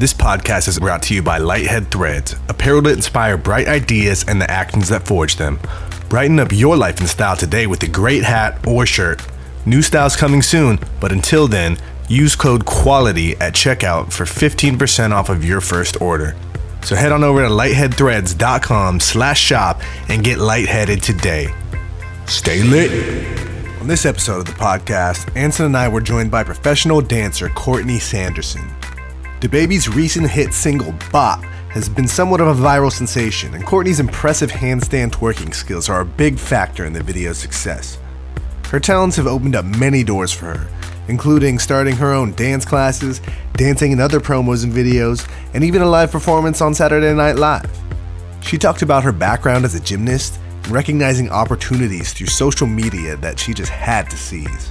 This podcast is brought to you by Lighthead Threads, apparel to inspire bright ideas and the actions that forge them. Brighten up your life and style today with a great hat or shirt. New styles coming soon, but until then, use code QUALITY at checkout for 15% off of your first order. So head on over to lightheadthreads.com slash shop and get lightheaded today. Stay lit. On this episode of the podcast, Anson and I were joined by professional dancer Courtney Sanderson. DaBaby's recent hit single, Bop, has been somewhat of a viral sensation, and Courtney's impressive handstand twerking skills are a big factor in the video's success. Her talents have opened up many doors for her, including starting her own dance classes, dancing in other promos and videos, and even a live performance on Saturday Night Live. She talked about her background as a gymnast and recognizing opportunities through social media that she just had to seize.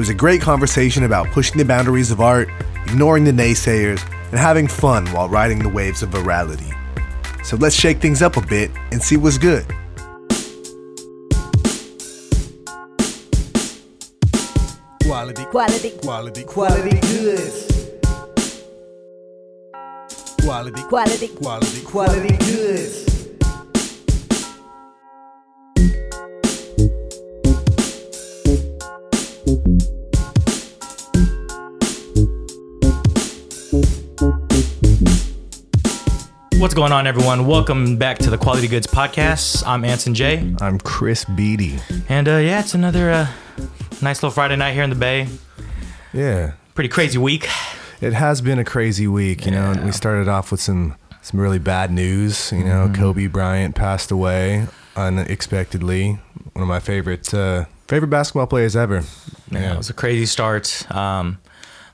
It was a great conversation about pushing the boundaries of art, ignoring the naysayers, and having fun while riding the waves of virality. So let's shake things up a bit and see what's good. Quality, Quality, quality, quality goods. quality, Quality, quality, quality goods. What's going on, everyone? Welcome back to the Quality Goods Podcast. I'm Anson J. I'm Chris Beatty. And uh, yeah, it's another uh, nice little Friday night here in the Bay. Yeah, Pretty crazy week. it has been a crazy week. You know, we started off with some some really bad news. You know, Mm-hmm. Kobe Bryant passed away unexpectedly. One of my favorite uh, favorite basketball players ever. Yeah, it was a crazy start. Um,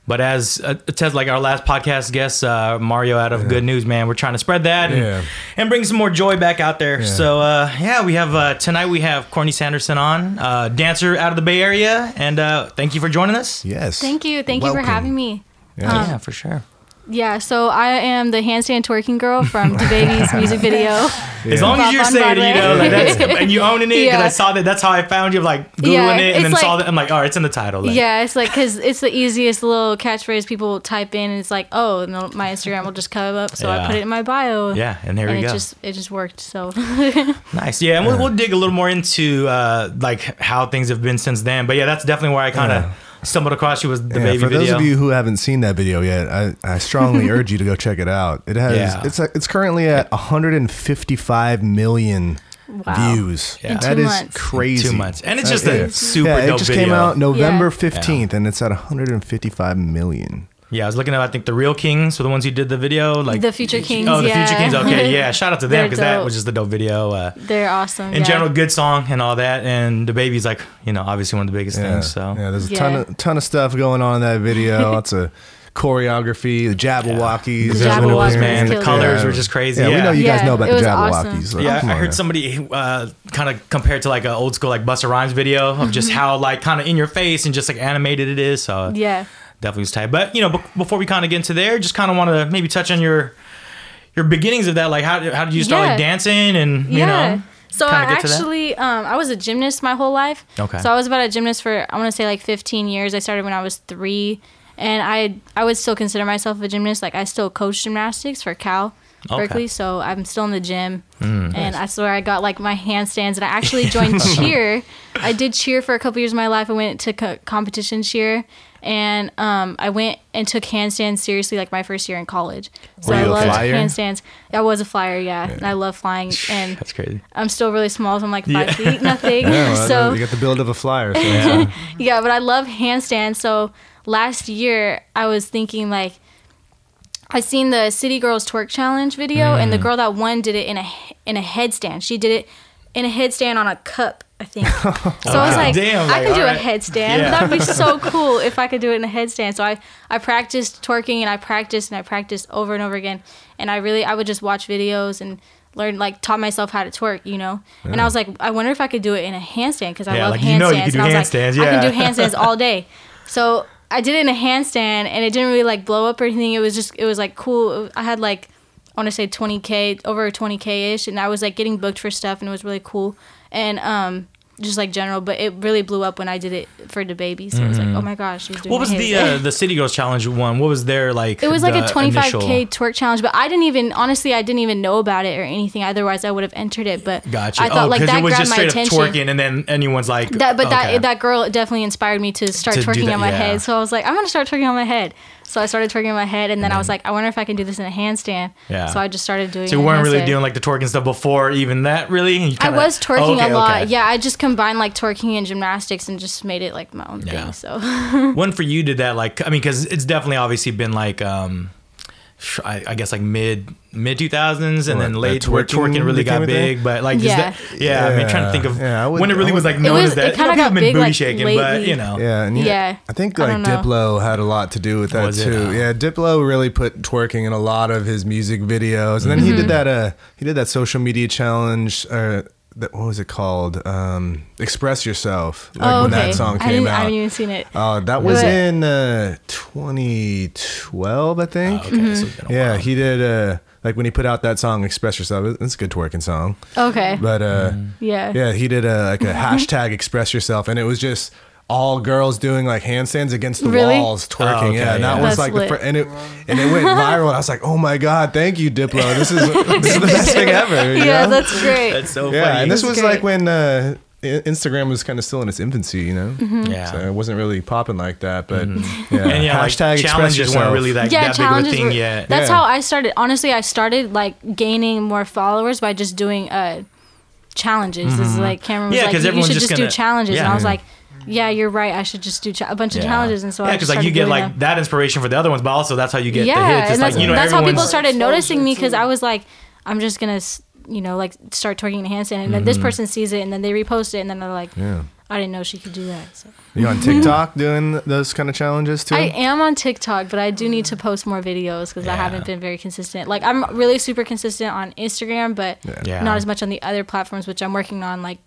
but as uh, it says, like our last podcast guest, uh, Mario out of Good News, man, we're trying to spread that and, Yeah. and bring some more joy back out there. Yeah. So uh, yeah, we have uh, tonight we have Courtney Sanderson on, uh, dancer out of the Bay Area, and uh, thank you for joining us. Yes. Thank you. Thank you for having me. Yeah. yeah, for sure. Yeah, so I am the handstand twerking girl from DaBaby's music video. As long as you're saying it, you know, like that's, and you owning it because Yeah. I saw that. That's how I found you. Like googling Yeah, it, and then it's saw like- that. I'm like, oh, it's in the title. Like, Yeah, it's like because it's the easiest little catchphrase people type in, and it's like, oh, and my Instagram will just come up, so Yeah. I put it in my bio. Yeah, and there and we it go. just it just worked. So nice. Yeah, and we'll, we'll dig a little more into uh, like how things have been since then. But yeah, that's definitely where I kind of stumbled across you was the Yeah, baby for those of you who haven't seen that video yet, I, I strongly urge you to go check it out. It has Yeah. it's it's currently at 155 million Wow. views. Yeah. In That two is months. crazy. Two months, and it's Uh, just yeah. a super yeah, dope it just video. came out November Yeah. 15th, and it's at 155 million. Yeah, I was looking at I think the Real Kings so the ones who did the video, like The Future Kings, Oh, the Future. Kings. Okay, yeah. Shout out to them because that was just the dope video. Uh, they're awesome. in yeah. general, good song and all that. And DaBaby's like, you know, obviously one of the biggest Yeah, things. So yeah, there's a Yeah. ton of ton of stuff going on in that video. Lots of choreography, the Jabbawockeez, The everyone Jabbawockeez man. The killed it. colors were just crazy. Yeah, we know you guys Yeah, know about it the was awesome. Jabbawockeez. Yeah, come I on heard now. somebody uh, kind of compared to like an old school like Busta Rhymes video of just how like kind of in your face and just like animated it is. So Yeah. Definitely was tight. But you know, be- before we kind of get into there, just kind of want to maybe touch on your your beginnings of that. Like how how did you start like dancing and you yeah. know? so I get to that? actually, um, I was a gymnast my whole life. Okay. So I was about a gymnast for I want to say like 15 years. I started when I was three, and I I would still consider myself a gymnast. Like I still coach gymnastics for Cal Okay. Mm, Berkeley, so I'm still in the gym, and I swear I got like my handstands, and I actually joined cheer. I did cheer for a couple years of my life. I went to co- competition cheer, and um, I went and took handstands seriously like my first year in college. So Were I loved flyer? handstands. I was a flyer, yeah, and I love flying, and That's crazy. I'm still really small, so I'm like five Yeah. feet, nothing. Yeah, well, so you got the build of a flyer. So yeah. yeah, but I love handstands. So last year I was thinking like I seen the City Girls Twerk Challenge video, and Mm. the girl that won did it in a in a headstand. She did it in a headstand on a cup, I think. So I was like, Damn, I like, can do alright. a headstand. Yeah. That would be so cool if I could do it in a headstand. So I I practiced twerking and I practiced and I practiced over and over again, and I really I would just watch videos and learn like taught myself how to twerk, you know. And I was like, I wonder if I could do it in a handstand because I Yeah, love like, handstands. you know you could do and I was handstands, like, I can do handstands all day. So I did it in a handstand and it didn't really like blow up or anything. It was just it was like cool. I had like I want to say 20k over 20k ish, and I was like getting booked for stuff and it was really cool. And um, just like general, but it really blew up when I did it for DaBaby. So it was like, oh my gosh, she's doing Mm-hmm. What was the uh, the City Girls Challenge one? What was their like? It was like a 25k initial- twerk challenge, but I didn't even honestly I didn't even know about it or anything. Otherwise, I would have entered it. But Gotcha. I thought oh, like that it was grabbed just my attention. up twerking, and then anyone's like, That, but okay. that that girl definitely inspired me to start To twerking on my yeah. head. So I was like, I'm gonna start twerking on my head. So I started twerking on my head, and then I was like, I wonder if I can do this in a handstand. Yeah. So I just started doing. So you weren't really doing like the twerking stuff before even that, really. You I kinda- was twerking Oh, okay, a lot. okay. Yeah, I just combined like twerking and gymnastics and just made it like my own Yeah. thing. So When for you did that like? I mean, because it's definitely obviously been like. um I, I guess like mid mid two thousands and What, then that late where twerking twerking really got became a thing? big, but like Yeah. is that yeah, I mean trying to think of Yeah, would- when it really I was like known was- as that. it kinda got been big, booty like, shaking, but you know Yeah, and Yeah. I think like don't. Diplo had a lot to do with that Was it? too. Oh. Yeah, Diplo really put twerking in a lot of his music videos, and then he Mm-hmm. did that. Uh, he did that social media challenge. Uh, that, what was it called? Um, Express Yourself. Like oh, when okay. that song I came didn't. I haven't even seen it. Uh, that was But- in uh, 2012, I think. okay, so Mm-hmm. it's been a Yeah, he did. Uh, like when he put out that song "Express Yourself," it's a good twerking song. Okay. But uh, yeah. yeah, he did a like a hashtag express yourself, and it was just all girls doing like handstands against the Really? walls, twerking. Oh, okay, yeah, and that yeah. was That's like the lit. fir- and it and it went viral. I was like, oh my god, thank you, Diplo. This is this is the best thing ever. you Yeah, know? that's great. That's so yeah. funny. And this That's was like when uh, Instagram was kind of still in its infancy, you know. Mm-hmm. yeah. So it wasn't really popping like that, but yeah, Mm-hmm. and yeah, hashtag express challenges yourself. weren't really that, yeah, that big of a challenges. thing were, yet. That's Yeah. how I started. Honestly, I started like gaining more followers by just doing uh challenges. This is like Cameron was Mm-hmm. Yeah, like, 'cause you, you should just just, do gonna- challenges, and. I was like, yeah, you're right. I should just do cha- a bunch of Yeah. challenges, and so yeah, I because just like you started get doing like them. that inspiration for the other ones, but also that's how you get the yeah, hits. It's and like that's, you know that's how people started noticing me because. I was like, I'm just gonna, s- you know, like start twerking in a handstand, and then Mm-hmm. this person sees it, and then they repost it, and then they're like, Yeah. I didn't know she could do that. So. You on TikTok doing those kind of challenges too? I am on TikTok, but I do need to post more videos because I Yeah. haven't been very consistent. Like I'm really super consistent on Instagram, but Yeah. not as much on the other platforms, which I'm working on like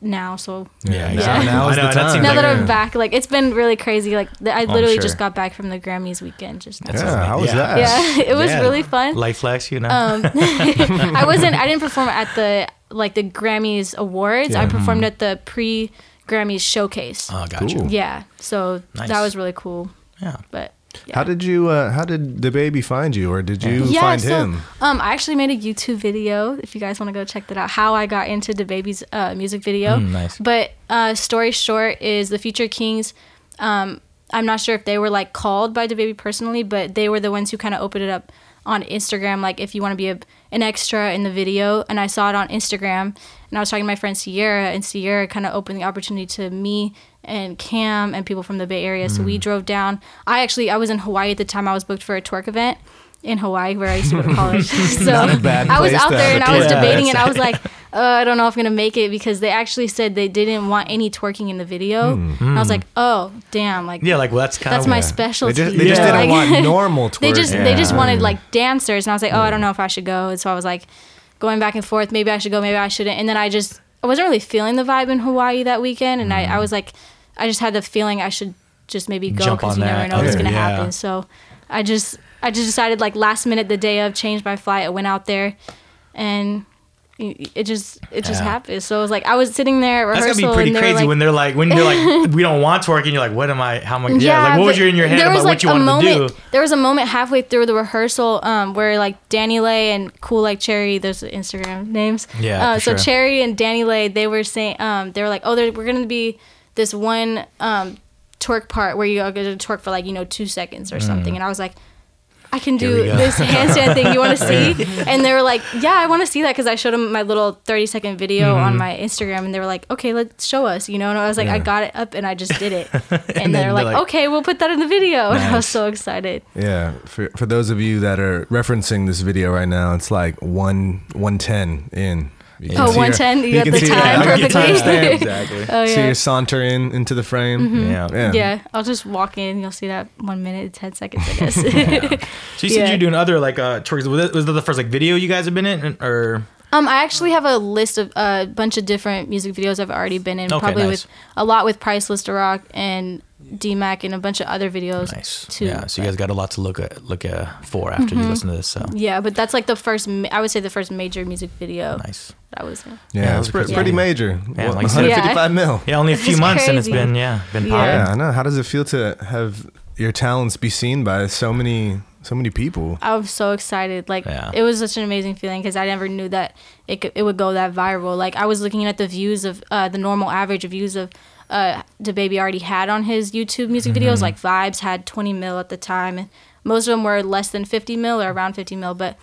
now. So Yeah, now, Yeah. now is I know, the that time. now like- that I'm back, like it's been really crazy. Like th- I I'm literally sure. just got back from the Grammys weekend. Just now. Yeah, how was Yeah. that? yeah, it was Yeah. really fun. Life flex, you know. Um, I wasn't. I didn't perform at the like the Grammys awards. I performed at the pre Grammys showcase. oh, got Cool. you. yeah, so Nice. that was really cool. Yeah. But yeah. How did you? Uh, how did DaBaby find you, or did you yeah, find so, him? Um, I actually made a YouTube video. If you guys want to go check that out, how I got into DaBaby's uh, music video. Mm, nice. But uh, story short is the Future Kings. Um, I'm not sure if they were like called by DaBaby personally, but they were the ones who kind of opened it up on Instagram. Like if you want to be a, an extra in the video, and I saw it on Instagram, and I was talking to my friend Sierra, and Sierra kind of opened the opportunity to me and Cam and people from the Bay Area. So Mm. we drove down. I actually I was in Hawaii at the time. I was booked for a twerk event in Hawaii where I used to go to college. so Not a bad I was out there and I was debating Yeah, and I was like, uh, I don't know if I'm gonna make it because they actually said they didn't want any twerking in the video. And I was like, oh damn, like Yeah, like well, that's kind that's of my They specialty. just, they just didn't Like- want normal twerk. they just they just wanted like dancers and I was like, oh, I don't know if I should go. And so I was like going back and forth. Maybe I should go. Maybe I shouldn't. And then I just I wasn't really feeling the vibe in Hawaii that weekend, and I, I was like, I just had the feeling I should just maybe go because on you never know what's gonna Yeah. happen. So I just I just decided like last minute the day of changed my flight. I went out there, and it it just it just Yeah. happened. So it was like I was sitting there at That's rehearsal gotta be pretty and they were crazy like, when they're like when they're like we don't want twerking. You're like, what am I? How am I? Yeah, like what was but your in your head about was, what you wanted moment, to do? There was a moment halfway through the rehearsal um, where like DaniLeigh and Cool Like Cherry, those are Instagram names. Yeah, Uh, for so sure. Cherry and DaniLeigh, they were saying, um, they were like, oh, we're gonna be this one um, twerk part where you're gonna twerk for like you know two seconds or something, and I was like. I can. Do this handstand thing. You want to see? And they were like, "Yeah, I want to see that." Because I showed them my little thirty second video Mm-hmm. on my Instagram, and they were like, "Okay, let's show us." You know, and I was like, "I got it up, and I just did it." And, then they're they're like, like- "Okay, we'll put that in the video." And I was so excited. Yeah, for for those of you that are referencing this video right now, it's like one one ten in. You Oh, 110, you got the see- time yeah, I get perfectly. timestamp. Exactly. Oh See yeah. Mm-hmm. your saunter in into the frame. Yeah. Yeah. Yeah, I'll just walk in. You'll see that one minute, ten seconds, I guess. So you said Yeah. you're doing other like uh twerks. Was that, was that the first like video you guys have been in, or um, I actually have a list of a bunch of different music videos I've already been in. Okay, probably nice. with a lot with Priceless Da Roc and DMAC and a bunch of other videos Nice. too. Yeah. So you guys got a lot to look at look at for after Mm-hmm. you listen to this. So Yeah, but that's like the first. I would say the first major music video nice. that I was in. Yeah, Yeah, it's it was pretty crazy. major. Yeah, Well, like you said- 155 mil. Yeah, only a few It's months and it's been yeah been Yeah. popping. Yeah, I know. How does it feel to have your talents be seen by so many so many people? I was so excited. Like Yeah. it was such an amazing feeling because I never knew that it could, it would go that viral. Like I was looking at the views of uh, the normal average views of uh, DaBaby already had on his YouTube music Mm-hmm. videos. Like Vibes had 20 mil at the time, and most of them were less than 50 mil or around 50 mil. But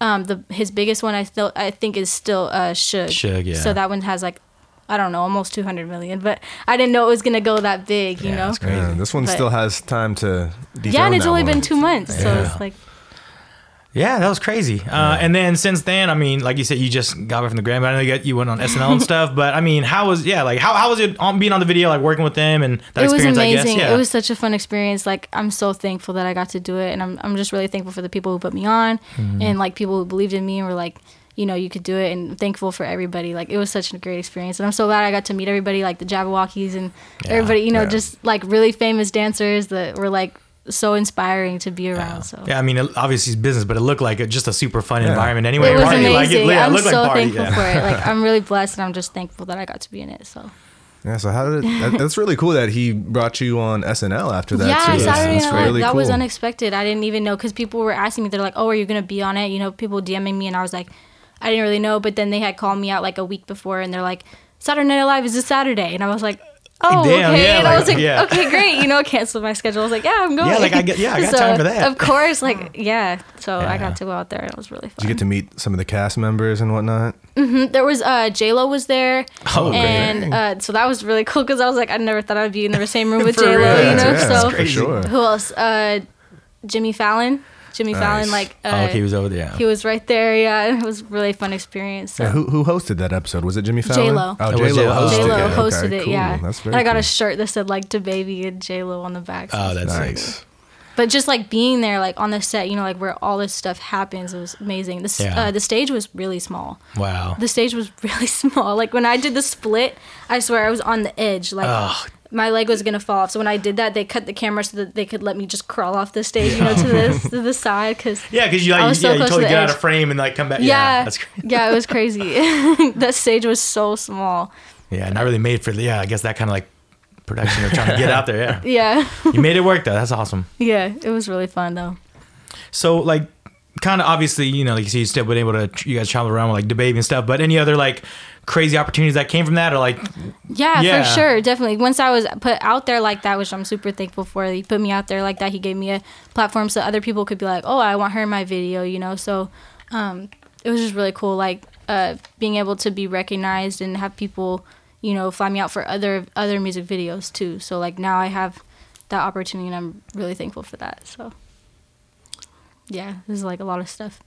um, the his biggest one I still I think is still uh, Suge. Suge, yeah. So that one has like I don't know almost 200 million. But I didn't know it was gonna go that big. You Yeah, know. it's crazy. Yeah, this one But- still has time to. Yeah, and it's only been two. two months, so Yeah. it's like Yeah, that was crazy. Uh, and then since then, I mean, like you said, you just got back from the Grammy. I know you, got, you went on SNL and stuff, but I mean, how was yeah, like how, how was it on being on the video, like working with them and that it was amazing. I guess. Yeah. It was such a fun experience. Like I'm so thankful that I got to do it, and I'm I'm just really thankful for the people who put me on, Mm-hmm. and like people who believed in me and were like, you know, you could do it, and thankful for everybody. Like it was such a great experience, and I'm so glad I got to meet everybody, like the Jabbawockeez and Yeah, everybody. You know, yeah. just like really famous dancers that were like so inspiring to be around. So. Yeah, I mean, it, obviously it's business, but it looked like a, just a super fun Yeah. environment anyway. It was Party, amazing. Like, it, yeah, I'm looked so like party. thankful yeah. for it. Like I'm really blessed, and I'm just thankful that I got to be in it. So Yeah, so how did it, that, that's really cool that he brought you on SNL after that yeah, too. Saturday That's Night Live. really that was unexpected. I didn't even know because people were asking me. They're like, "Oh, are you gonna be on it?" You know, people DMing me, and I was like, I didn't really know. But then they had called me out like a week before, and they're like, "Saturday Night Live is this Saturday," and I was like. Oh, Damn, okay. yeah, and I was like, yeah. okay, great. You know, canceled my schedule. I was like, yeah, I'm going. Yeah, like, I get- yeah, I got So, time for that. Of course, like, yeah. So Yeah. I got to go out there, and it was really fun. Did you get to meet some of the cast members and whatnot? there was uh J Lo was there, Oh, and uh, so that was really cool because I was like, I never thought I'd be in the same room with J Lo, you know. so for sure. who else? Uh, Jimmy Fallon. Jimmy Fallon, like uh, Oh, he was over there. Yeah. he was right there. Yeah, it was a really fun experience. So. Yeah, who who hosted that episode? Was it Jimmy Fallon? J-Lo. Oh, It J Lo J-Lo. hosted, J Lo it. hosted Okay, it, cool. yeah. That's and very I got cool. a shirt that said like "To baby and J Lo on the back. so oh, that's nice. cool. But just like being there, like on the set, you know, like where all this stuff happens, it was amazing. The Yeah. uh, the stage was really small. Wow. The stage was really small. Like when I did the split, I swear I was on the edge. Like Ugh. My leg was gonna fall off. So when I did that, they cut the camera so that they could let me just crawl off the stage, you know, to this to the side. Cause Yeah, because you like I was so yeah, you close to totally the get out of frame and like come back. Yeah, yeah, that's crazy. yeah, it was crazy. that stage was so small. Yeah, not really made for. Yeah, I guess that kind of like production they're trying to get out there. Yeah, Yeah, you made it work though. That's awesome. yeah, it was really fun though. So like, kind of obviously, you know, like you see, you still been able to you guys travel around with like DaBaby and stuff. But any other like crazy opportunities that came from that, or like, Yeah, Yeah. for sure, definitely. Once I was put out there like that, which I'm super thankful for, he put me out there like that. He gave me a platform so other people could be like, "Oh, I want her in my video," you know. So, um, it was just really cool, like uh, being able to be recognized and have people, you know, fly me out for other other music videos too. So like now I have that opportunity, and I'm really thankful for that. So, yeah, this is like a lot of stuff.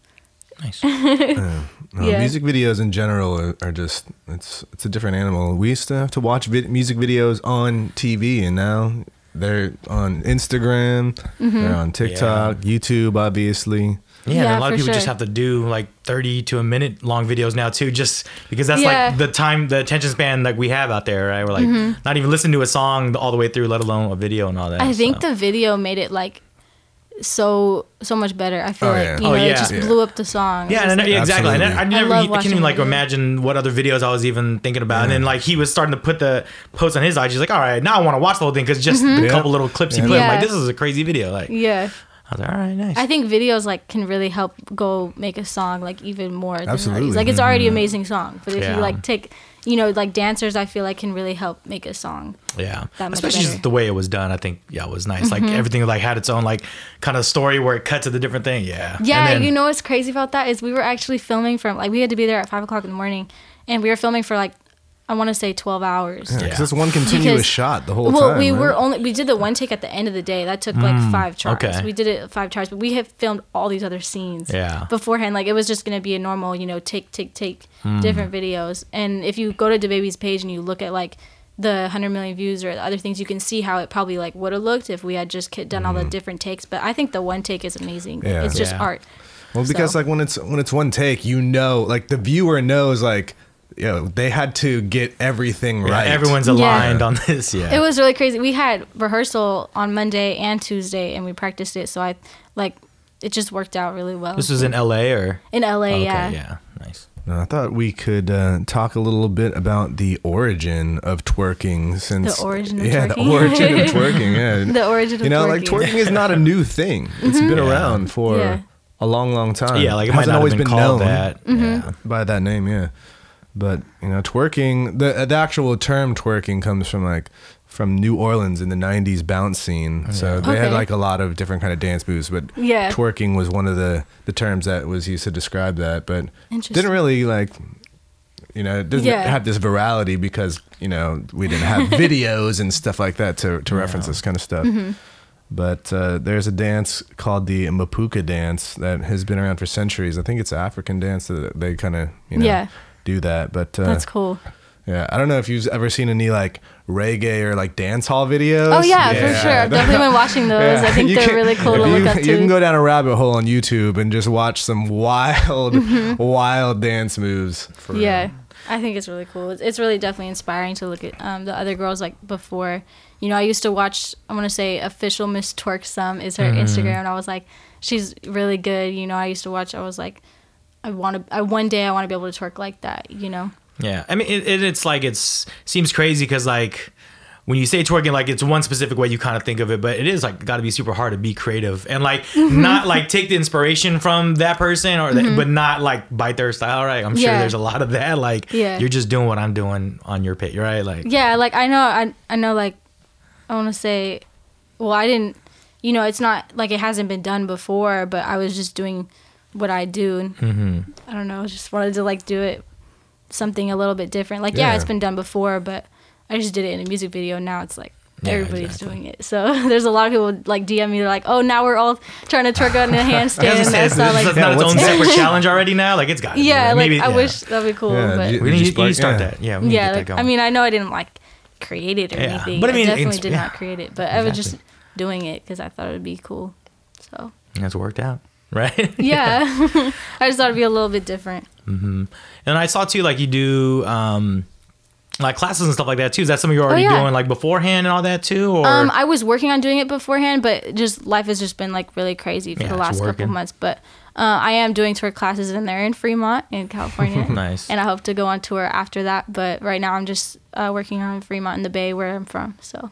Nice. Uh, Yeah. Music videos in general are, are just it's it's a different animal. We used to have to watch vid- music videos on TV, and now they're on Instagram, Mm-hmm. they're on TikTok, YouTube, obviously. Yeah, Yeah, and a lot of for people just have to do like 30 to a minute long videos now too, just because that's Yeah. like the time, the attention span that we have out there, right? We're like not even listening to a song all the way through, let alone a video and all that. I think so. the video made it like so so much better. I feel Oh, like yeah. you Oh, know yeah. it just Yeah. blew up the song. Yeah, and, like- yeah, exactly. And I, I never, I I, can't even like video. imagine what other videos I was even thinking about. And then like he was starting to put the post on his IG. He's like, all right, now I want to watch the whole thing because just the Yeah. couple little clips he Yeah. put, I'm like, Mm-hmm. This is a crazy video. Like, yeah. I was like, all right, nice. I think videos like can really help go make a song like even more. Absolutely. Like, like it's already an amazing song, but if Yeah. you like take, you know, like dancers, I feel like can really help make a song. Yeah, that much especially better. just the way it was done. I think yeah, it was nice. Like mm-hmm. everything like had its own like kind of story where it cut to the different thing. Yeah, Yeah, then- you know what's crazy about that is we were actually filming from like we had to be there at five o'clock in the morning, and we were filming for like I want to say twelve hours. Yeah, because Yeah. it's one continuous Because- shot the whole well, time. Well, we right? were only we did the one take at the end of the day. That took like five tries. okay. We did it five tries, but we had filmed all these other scenes Yeah. beforehand. Like it was just gonna be a normal, you know, take take take Hmm. different videos. And if you go to DaBaby's page and you look at like the hundred million views or other things, you can see how it probably like would have looked if we had just ki- done all the different takes. But I think the one take is amazing. Yeah. It's just Yeah. art. Well, because So- like when it's when it's one take, you know, like the viewer knows like you know, they had to get everything Yeah, right. Everyone's Yeah. aligned on this. Yeah. It was really crazy. We had rehearsal on Monday and Tuesday, and we practiced it. So I like it just worked out really well. This was in LA or in LA, okay, yeah. yeah, nice. I thought we could uh, talk a little bit about the origin of twerking, since The origin of twerking. yeah, twerking. the origin of twerking. Yeah, The origin of you know, like twerking. twerking is not a new thing. It's been Yeah. around for Yeah. a long, long time. Yeah, like it might hasn't not always have been, been called known that. Mm-hmm. Yeah. by that name. Yeah, but you know, twerking the the actual term twerking comes from like from New Orleans in the '90s bounce scene. So they had like a lot of different kind of dance moves, but Yeah. twerking was one of the the terms that was used to describe that. But didn't really like you know it doesn't Yeah. have this virality because you know we didn't have videos and stuff like that to, to reference this kind of stuff Mm-hmm. but uh, there's a dance called the mapouka dance that has been around for centuries i think it's african dance that they kind of you know Yeah. Do that but uh, That's cool. yeah i don't know if you've ever seen any like reggae or like dance hall videos Oh yeah, for sure. I've definitely been watching those. I think You they're can- really cool to if look you, up You can go down a rabbit hole on YouTube and just watch some wild, Mm-hmm. wild dance moves. For yeah, I think it's really cool. It's, it's really definitely inspiring to look at um, the other girls like before. You know, I used to watch. I want to say official Miss Twerk some is her Mm-hmm. Instagram, and I was like, she's really good. You know, I used to watch. I was like, I want to. I one day I want to be able to twerk like that. You know. Yeah, I mean, it, it, it's like it's seems crazy because like when you say twerking, like it's one specific way you kind of think of it, but it is like got to be super hard to be creative and like Mm-hmm. not like take the inspiration from that person or the, but not like bite their style. Right? I'm sure Yeah. there's a lot of that. Like Yeah. you're just doing what I'm doing on your pit, right? Like Yeah, like I know, I I know, like I want to say, well, I didn't, you know, it's not like it hasn't been done before, but I was just doing what I do, and Mm-hmm. I don't know, just wanted to like do it something a little bit different. Like, yeah, Yeah. it's been done before, but I just did it in a music video. Now it's like. Yeah, Everybody's exactly. doing it, so there's a lot of people like DM me. They're like, "Oh, now we're all trying to twerk on a I was handstand." say, That's it's, not it's like, not its own next? separate challenge already now. Like it's got to yeah, like Maybe, I yeah. wish that'd be cool, Yeah, but did we need, you need spark- to start yeah. that. Yeah, we need yeah, to get like that going. I mean, I know I didn't like create it or Yeah, anything. but I I, mean, definitely did not create it, but I was just doing it because I thought it would be cool. So that's worked out, right? yeah, I just thought it'd be a little bit different. And I saw too, like you do, um, like classes and stuff like that too. Is that something you're already Oh, yeah. doing like beforehand and all that too? Or Um, I was working on doing it beforehand, but just life has just been like really crazy for Yeah, the last couple months. But uh, I am doing tour classes in there in Fremont, in California. Nice. And I hope to go on tour after that. But right now, I'm just uh, working on Fremont in the Bay, where I'm from. So,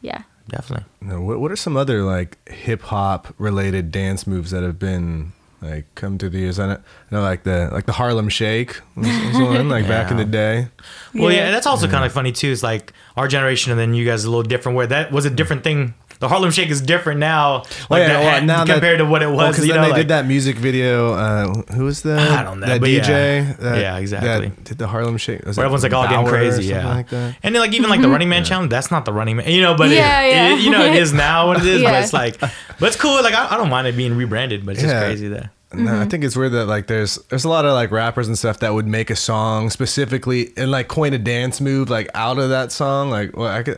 yeah. Definitely. Now, what what are some other like hip hop related dance moves that have been like come to the years? I know, I know like the like the Harlem Shake was, was one like back in the day. Well, yeah, Yeah. that's also kind of funny too. It's like our generation and then you guys are a little different. Where that was a different thing. The Harlem Shake is different now, like Well, yeah, that, well, had- now that- compared to what it was. Because you then know, they like, did that music video. Uh, who was the I don't know, that DJ? yeah. That, Yeah, exactly. That did the Harlem Shake? Was where everyone's like all getting crazy, yeah. like that? And then like even like the Running Man challenge, that's not the Running Man, you know. But it- Yeah, yeah. it- you know, it is now what it is. But it's like, but it's cool. Like I, I don't mind it being rebranded, but it's just Yeah. crazy that. No, Mm-hmm. I think it's weird that like there's there's a lot of like rappers and stuff that would make a song specifically and like coin a dance move like out of that song. Like, well, I, gu-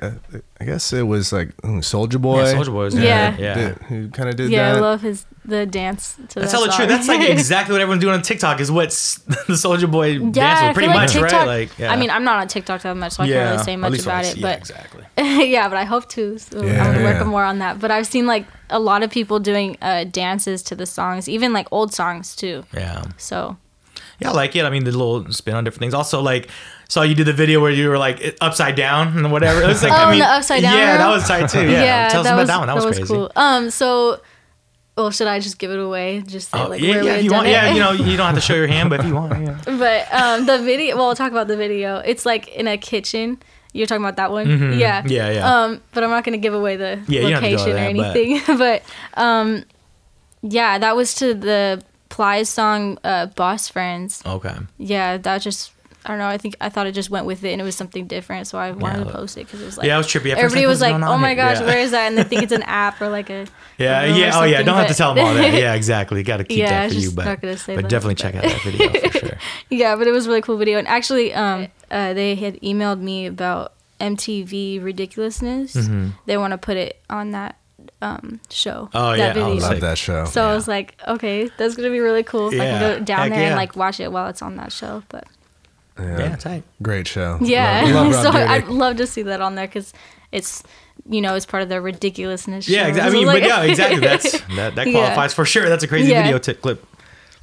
I guess it was like Soulja Boy. Yeah, Soulja Boy was Yeah. yeah, yeah. did- who kind of did yeah, that. I love his the dance to That's that hella true. song. That's like exactly what everyone's doing on TikTok. Is what the Soulja Boy dance Yeah, was I pretty feel like much TikTok. right. Like, yeah. I mean, I'm not on TikTok that much, so I can't really say at much least what I about it. see. But yeah, exactly. yeah, but I hope to. So Yeah, I'm gonna yeah. work more on that. But I've seen like a lot of people doing uh, dances to the songs, even like old songs too. Yeah. So Yeah, I like it. I mean, the little spin on different things. Also, like, saw you did the video where you were like it- upside down and whatever. It was like, Oh, I mean, the upside down Yeah, row? that was tight too. Yeah, tell us about was that one. That, was, crazy. cool. Um, so, well, should I just give it away? Just say Oh, like yeah, where yeah, if you want, it? yeah, you know, you don't have to show your hand, but if you want, yeah. But um, the video. Well, we'll talk about the video. It's like in a kitchen. You're talking about that one, Mhm. yeah, Yeah, yeah. Um, but I'm not gonna give away the Yeah, you don't have to go location or there, but- anything. But, um, yeah, that was to the Plies song, uh, "Boss Friends." Okay. Yeah, that just. I don't know. I think I thought it just went with it, and it was something different, so I wanted Yeah. to post it because it was like yeah, it was trippy. At everybody was like, "Oh my here?" gosh, yeah. where is that?" And they think it's an app or like a Yeah, yeah, oh yeah. Don't have to tell them all that. Yeah, exactly. Got to keep Yeah, that for was you, but not gonna say but that, definitely but- check out that video for sure. Yeah, but it was a really cool video. And actually, um, uh, they had emailed me about MTV ridiculousness. They want to put it on that um, show. Mm-hmm. Oh, that yeah. Oh, video. sick. Love that show. so I was like, okay, that's gonna be really cool. If I can go down Heck there yeah. and like watch it while it's on that show. But Yeah, tight. Great show. Yeah, Love, love so Dyrdek. I'd love to see that on there because it's you know it's part of the ridiculousness. Yeah, exactly. I mean, like- but yeah, exactly. That's that, that Yeah. qualifies for sure. That's a crazy Yeah. video tip clip.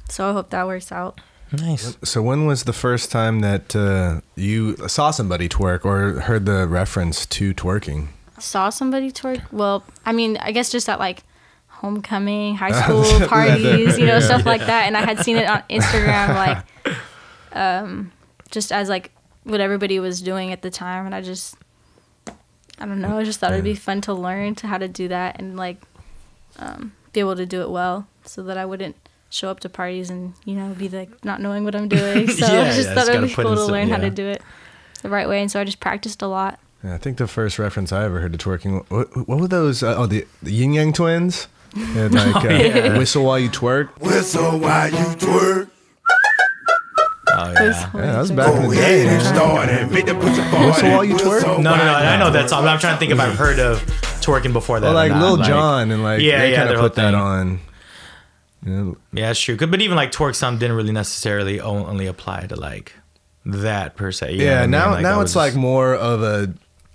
so I hope that works out. Nice. So when was the first time that uh, you saw somebody twerk or heard the reference to twerking? Saw somebody twerk. Well, I mean, I guess just at like homecoming, high school parties, you know, stuff like that. And I had seen it on Instagram, like, um, just as like what everybody was doing at the time, and I just, I don't know, I just thought it'd be fun to learn to how to do that and like, um, be able to do it well, so that I wouldn't show up to parties and you know be like not knowing what I'm doing. So Yeah, I just yeah, thought it'd be cool to some- learn how to do it the right way, and so I just practiced a lot. Yeah, I think the first reference I ever heard to twerking. What, what were those? Uh, oh, the, the Yin Yang Twins. They had like uh, yeah. whistle while you twerk. Whistle while you twerk. Oh yeah. Yeah, that was back in Go the oh, day. ahead and man. start and make the pussy party. Whistle while you twerk? No, no, no. while I know that twerk. song. I'm trying to think if I've heard of twerking before that. Well, like. Lil Like- Jon and like Yeah, they yeah, kind of put that thing. on. You Yeah, that's true. 'Cause- But even like twerk some didn't really necessarily only apply to like that per se. you know what yeah, I mean? now Like, now it's was- like more of a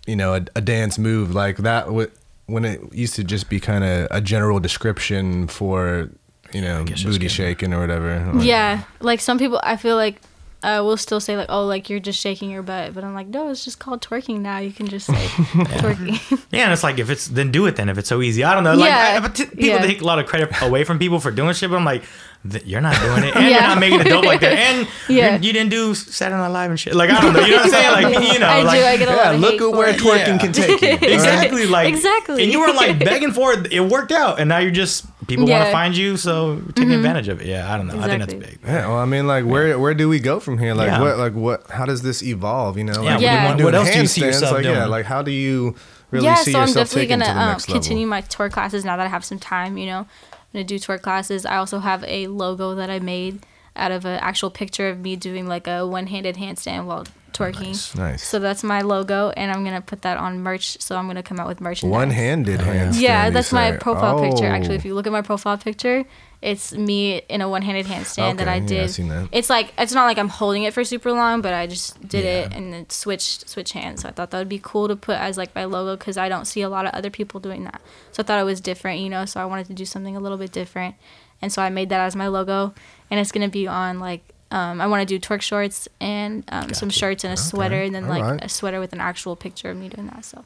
you know a, a dance move like that. w- When it used to just be kind of a general description for you know booty shaking or whatever. Like, Yeah, like some people, I feel like uh, will still say like, "Oh, like you're just shaking your butt," but I'm like, no, it's just called twerking now. You can just say twerking. Yeah, and it's like if it's then do it then if it's so easy. I don't know. Like Yeah. I, but t- people Yeah. take a lot of credit away from people for doing shit, but I'm like, th- you're not doing it, and you're not making a dope like that, and Yeah. you're- didn't do Saturday Night Live and shit. Like I don't know. You know what I'm saying? Like you know, I like do. I get a lot Yeah, of look at where twerking Yeah. can take you. Exactly, like Exactly. and you were like begging for it. It worked out, and now you're just people want to find you, so you're taking advantage of it. Yeah, I don't know. I think that's big. Yeah, well, I mean, like, where where do we go from here? Like, Yeah. what, like, what? How does this evolve? You know, Yeah, like, what do you Yeah. want- doing what else do you see handstands, yourself like, Yeah, doing? like, how do you really yeah, see so I'm yourself definitely taking gonna to the um, next continue my tour classes now that I have some time. You know, I'm gonna do tour classes. I also have a logo that I made out of an actual picture of me doing like a one-handed handstand while twerking. Nice, nice. So that's my logo, and I'm gonna put that on merch. So I'm gonna come out with merch. One-handed handstand. Yeah, that's my say. profile picture. Oh. Actually, if you look at my profile picture, it's me in a one-handed handstand that Okay, I yeah, did. I've seen that. It's like it's not like I'm holding it for super long, but I just did it and then switched switch hands. So I thought that would be cool to put as like my logo because I don't see a lot of other people doing that. So I thought it was different, you know. So I wanted to do something a little bit different, and so I made that as my logo, and it's gonna be on like. Um, I want to do twerk shorts and um, some Gotcha. shirts and a sweater, and then like alright. a sweater with an actual picture of me doing that. So,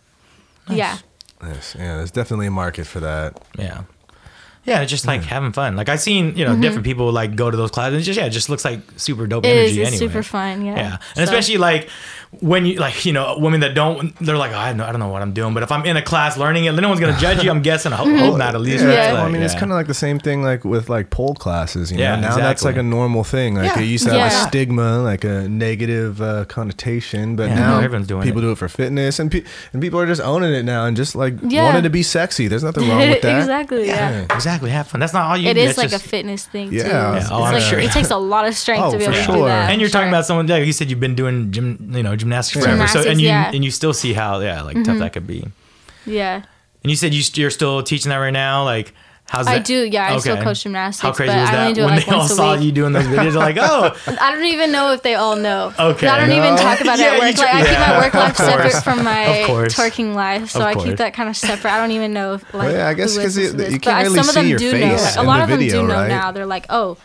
yeah, Yes, yeah, there's definitely a market for that. Yeah. Yeah, it's just like having fun. Like I've seen, you know, different people like go to those classes. It's just yeah, it just looks like super dope Mm-hmm. It energy is. It's anyway. super fun. Yeah. Yeah, and So- especially like when you like you know women that don't they're like oh, I don't know I don't know what I'm doing, but if I'm in a class learning it, no one's gonna judge you. I'm guessing. I hope, hope not at least. Yeah, right? Yeah. well, I Like, mean, it's kind of like the same thing, like with like pole classes. You know, Yeah, now that's like a normal thing. Like Yeah. it used to have Yeah. a stigma, like a negative uh, connotation, but Yeah, now now everyone's doing people it. do it for fitness, and pe- and people are just owning it now and just like Yeah. wanting to be sexy. There's nothing wrong with that. exactly. Yeah. exactly have fun. That's not all you. It It's like just- a fitness thing Yeah. too. Yeah, It's oh, I'm like sure. it takes a lot of strength Oh, to be for able to do that. And you're talking about someone like you said you've been doing gym, you know, gymnastics forever. so and you yeah. Mm-hmm. and you still see how yeah like tough that could be. yeah. And you said you st- you're still teaching that right now. Like how's I do, yeah, I still coach gymnastics, How crazy but was I that only do it, when like, they once a saw week. you doing those videos? They're like, oh, I don't even know if they all know. Okay. I don't even talk about it Yeah, at work. tr- Like I keep my work life separate from my Of twerking life, so I keep that kind of separate. I don't even know if like. Well, yeah, I guess because you- you can't really some of see them your do face know. in A the lot of them video, do know right? now. They're like, oh,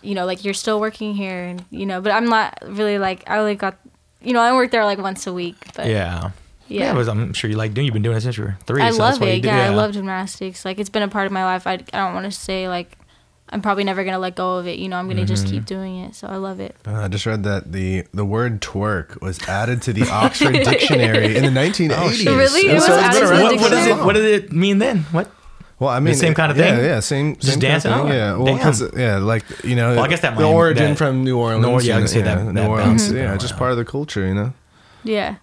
you know, like you're still working here, and you know. But I'm not really like I only got, you know, I work there like once a week. But yeah. Yeah. Yeah, but I'm sure you like doing. You've been doing it since you were three. I so love why it. do- Yeah, I love gymnastics. Like it's been a part of my life. I, I don't want to say like I'm probably never gonna let go of it. You know, I'm gonna just Mm-hmm. keep doing it. So I love it. Uh, I just read that the the word twerk was added to the Oxford Dictionary in the 1980s. Oh, Really? It was so added to the around What, for what, is so it, what did it mean then? What? Well, I mean, same kind of thing? Yeah, yeah same. Just same dancing? Kind of Oh, yeah. Well, because yeah, like you know, Well, I guess that the might- origin that- from New Orleans. Nor- yeah, I was and, gonna that- New that Orleans. bounces Yeah, just part of the culture, you know. Yeah.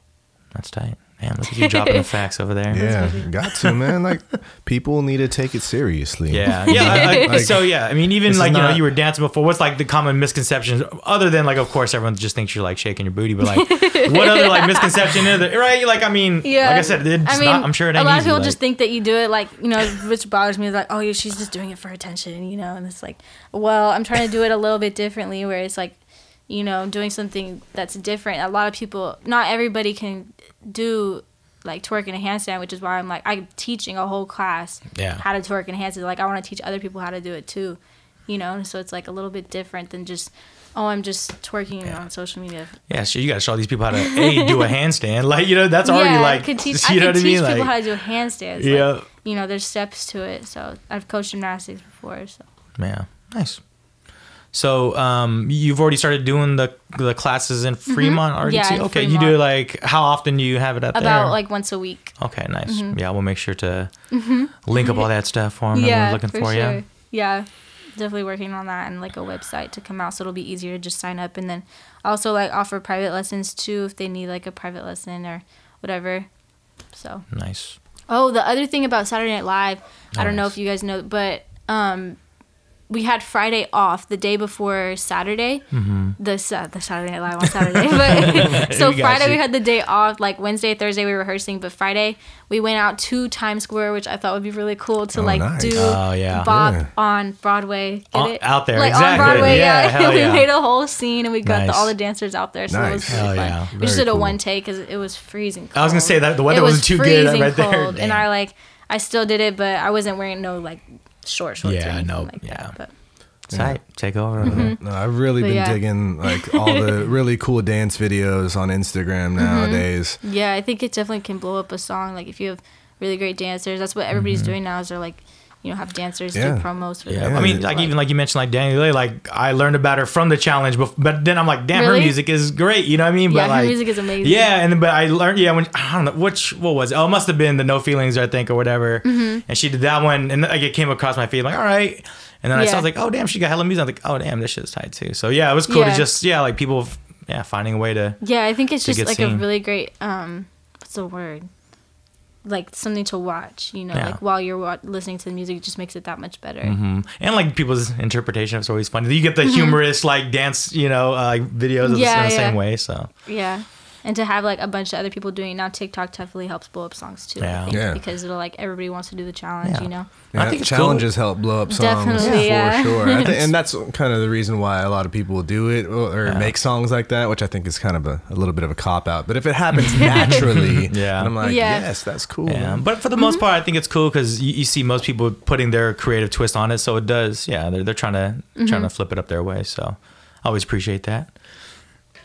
That's tight. Damn, look at you dropping the facts over there. Yeah, got to man. Like people need to take it seriously. Yeah, yeah. I, I, Like, so yeah, I mean, even like is you know, you were dancing before. What's like the common misconceptions, other than like, of course, everyone just thinks you're like shaking your booty, but like, what other like misconception is there? Right? Like, I mean, Yeah. like I said, it's I mean, not. I'm sure it a ain't lot of people like- just think that you do it like you know, which bothers me is like, oh, yeah, she's just doing it for attention, you know, and it's like, well, I'm trying to do it a little bit differently, where it's like, you know, doing something that's different. A lot of people, not everybody can do like twerk and a handstand, which is why I'm like I'm teaching a whole class Yeah. how to twerk and handstand. Like I want to teach other people how to do it too, you know. So it's like a little bit different than just oh I'm just twerking on social media. Yeah, so you got to show these people how to a do a handstand. Like you know, that's already yeah, like I could teach. you I know could what I teach mean? people Like, how to do handstands. Yeah. Like, you know, there's steps to it. So I've coached gymnastics before. So yeah, nice. So um, you've already started doing the the classes in Fremont, Mm-hmm. Yeah, RDT. in okay, you do Fremont. like how often do you have it up there? about like once a week. Okay, nice. Mm-hmm. Yeah, we'll make sure to link up all that stuff for them. yeah, looking for, sure. you. Yeah, definitely working on that and like a website to come out, so it'll be easier to just sign up and then also like offer private lessons too if they need like a private lesson or whatever. So Nice. oh, the other thing about Saturday Night Live, I don't know if you guys know, but um. We had Friday off the day before Saturday, mm-hmm. the Sa- the Saturday Night Live on Saturday. But so We Friday you. we had the day off. Like Wednesday, Thursday we were rehearsing, but Friday we went out to Times Square, which I thought would be really cool to Oh, like nice. do Oh, yeah. Bop Yeah. on Broadway. Get On- it? out there, like exactly. on Broadway. Yeah, Yeah, hell yeah. we made a whole scene and we got the, all the dancers out there, so it was Nice. really Hell fun. yeah. We just did a one take because it was freezing. Cold. I was gonna say that the weather was wasn't too good right there. cold, and I like I still did it, but I wasn't wearing no like short shorts. Yeah, or anything no, like yeah. That, but Tight. Take over. Mm-hmm. No, I've really But been yeah. digging like all the really cool dance videos on Instagram Mm-hmm. nowadays. Yeah, I think it definitely can blow up a song. Like if you have really great dancers, that's what everybody's doing now. Is they're like, you know, have dancers Yeah. do promos for Yeah, them. I mean, like even like you mentioned, like Daniel Lay, like I learned about her from the challenge, bef- but then I'm like, damn, her music is great. You know what I mean? Yeah, but her music is amazing. Yeah, and but I learned, yeah, when I don't know which what was it? Oh, it must have been the No Feelings, I think, or whatever. Mm-hmm. And she did that one, and like it came across my feed, like all right. And then I saw, I was like, oh damn, she got hella music. I was like, oh damn, this shit's tight too. So yeah, it was cool to just yeah, like people, yeah, finding a way to Yeah, I think it's just get like a really great um what's the word? Like something to watch, you know, Yeah. like while you're wa- listening to the music, it just makes it that much better. Mhm. and like people's interpretation is always funny. You get the humorous like dance, you know, uh, like videos the, Mm-hmm. Yeah, in the same way. So Yeah. And to have like a bunch of other people doing it now, TikTok definitely helps blow up songs too. Yeah. I think, Yeah. because it'll like everybody wants to do the challenge, Yeah. you know. Yeah, I think it's cool. challenges help blow up songs Definitely, for yeah. sure. I thi- and that's kind of the reason why a lot of people do it or, or Yeah. make songs like that, which I think is kind of a, a little bit of a cop out. But if it happens naturally, Yeah. and I'm like, Yeah. yes, that's cool. Yeah, but for the Mm-hmm. most part, I think it's cool because you, you see most people putting their creative twist on it, so it does. Yeah, they're, they're trying to Mm-hmm. trying to flip it up their way. So I always appreciate that.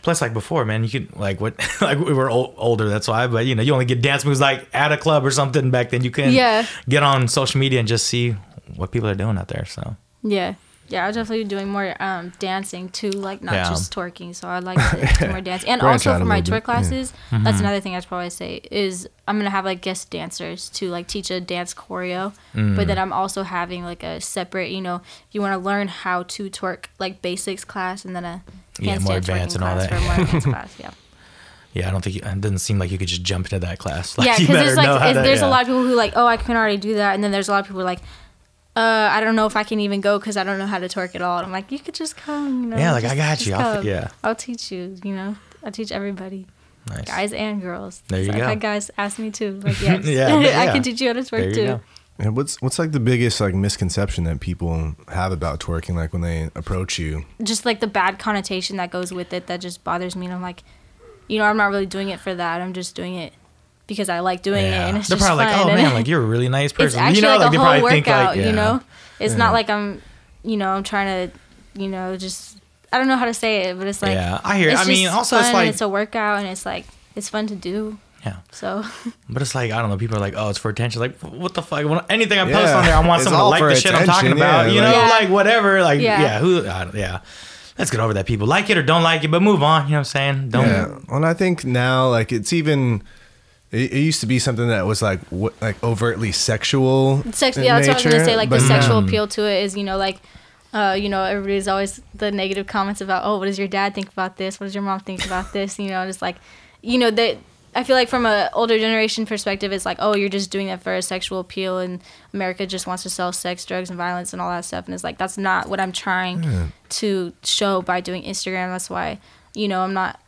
Plus, like before, man, you could like what like we were old, older, that's why. But you know, you only get dance moves like at a club or something back then. You can Yeah. get on social media and just see what people are doing out there. So Yeah. Yeah, I'm definitely doing more um, dancing too, like not Yeah. just twerking. So I'd like to do more dancing. And also for my little bit, twerk classes, Mm-hmm. that's another thing I'd probably say is I'm gonna have like guest dancers to like teach a dance choreo. Mm. But then I'm also having like a separate, you know, if you want to learn how to twerk like basics class and then a Yeah, more advanced and all that. for a more advanced class. Yeah. yeah, I don't think you, it doesn't seem like you could just jump into that class. Like, yeah, because there's like there's yeah. a lot of people who like, oh, I can already do that, and then there's a lot of people who are like, uh, I don't know if I can even go because I don't know how to twerk at all. And I'm like, you could just come, you know. Yeah, like, just- I got you. I'll- yeah. I'll teach you. You know, I teach everybody, Nice. guys and girls. There you So I've go. had guys ask me too. Like, yes, Yeah, I can teach you how to twerk too. go. And what's what's like the biggest like misconception that people have about twerking, like when they approach you? Just like the bad connotation that goes with it, that just bothers me. And I'm like, you know, I'm not really doing it for that. I'm just doing it because I like doing it, and it's They're just probably fun. like, oh and- man, like you're a really nice person. it's actually you know, like, they a whole probably workout. think like, yeah. You know, it's Yeah. not like I'm, you know, I'm trying to, you know, just I don't know how to say it, but it's like yeah, I hear. it. It's I mean, also fun it's like, it's a workout and it's like it's fun to do. Yeah, So but it's like I don't know. People are like, oh, it's for attention. Like, what the fuck? When- Anything I post Yeah. on there, I want It's someone to like for the shit I'm talking about. yeah, you know, like- Yeah. like whatever. Like, yeah, Yeah. who? I yeah. Let's get over that. People like it or don't like it, but move on. You know what I'm saying? Don't. Yeah. Well, and I think now, like, it's even. It, it used to be something that was like what, like overtly sexual. sex, in yeah, that's what I was gonna say. Like but the sexual Mm. appeal to it is, you know, like. Uh, you know, everybody's always the negative comments about, oh, what does your dad think about this? What does your mom think about this? You know, and it's like, you know, that I feel like from a older generation perspective, it's like, oh, you're just doing that for a sexual appeal, and America just wants to sell sex, drugs, and violence and all that stuff. And it's like that's not what I'm trying to show by doing Instagram. That's why, you know, I'm not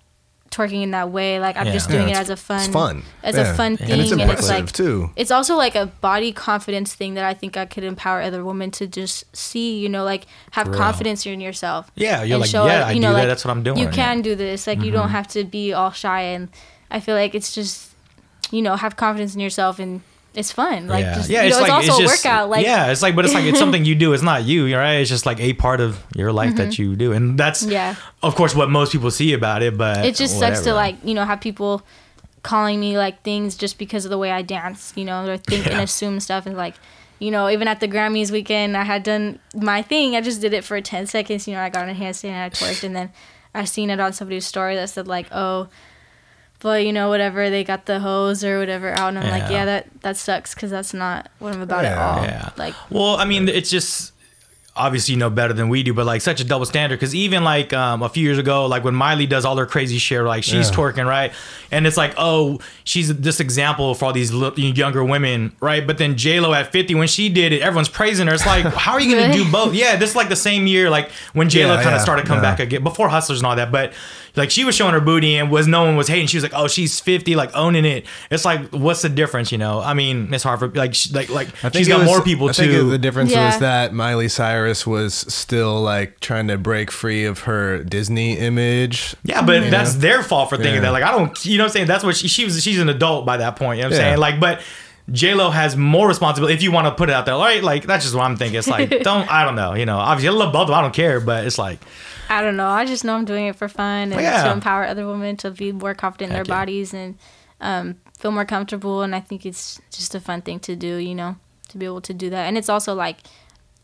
twerking in that way. Like I'm Yeah. just doing Yeah, it as a fun, it's fun. as Yeah. a fun And thing, it's and it's like too. It's also like a body confidence thing that I think I could empower other women to just see. You know, like have real. confidence in yourself. Yeah, you're and like, yeah, I do that, that's what I'm doing, You. Mm-hmm. can do this. Like you don't have to be all shy, and I feel like it's just, you know, have confidence in yourself and. It's fun, like yeah, just, yeah. you It's know, it's like also it's a workout. Like yeah, it's like, but it's like it's something you do. It's not you, right? It's just like a part of your life that you do, and that's Mm-hmm. Yeah. of course, what most people see about it. But it just sucks to like you know have people calling me like things just because of the way I dance, you know, or think and assume stuff and like, you know, even at the Grammys weekend, I had done my thing. I just did it for ten seconds. You know, I got on a handstand and I twerked, and then I seen it on somebody's story that said like, oh. But you know, whatever they got the hose or whatever out, and I'm like, Yeah. yeah, that that sucks because that's not what I'm about at all. Yeah. Like, Well, I mean, it's just obviously you know better than we do, but like such a double standard. Because even like um, a few years ago, like when Miley does all her crazy shit, like she's Yeah. twerking, right? And it's like, oh, she's this example for all these li- younger women, right? But then J Lo at fifty, when she did it, everyone's praising her. It's like, how are you gonna Really? do both? Yeah, this is like the same year, like when J Lo Yeah, kind of yeah, started coming yeah. back again before Hustlers and all that, but. Like she was showing her booty and was no one was hating. She was like, "Oh, she's 50, like owning it." It's like, what's the difference, you know? I mean, it's hard for like, she, like, like I think she's it got was- more people I think too. the difference Yeah. was that Miley Cyrus was still like trying to break free of her Disney image. Yeah, but that's their fault for thinking Yeah. that. Like, I don't, you know what I'm saying? That's what she, she was, she's an adult by that point. You know what I'm Yeah. saying? Like, but J-Lo has more responsibility if you want to put it out there, right? Like, that's just what I'm thinking. It's like, don't, I don't know, you know, obviously I love both of them. I don't care, but it's like, I don't know. I just know I'm doing it for fun and Yeah. to empower other women to be more confident in their yeah. bodies and um, feel more comfortable. And I think it's just a fun thing to do, you know, to be able to do that. And it's also like,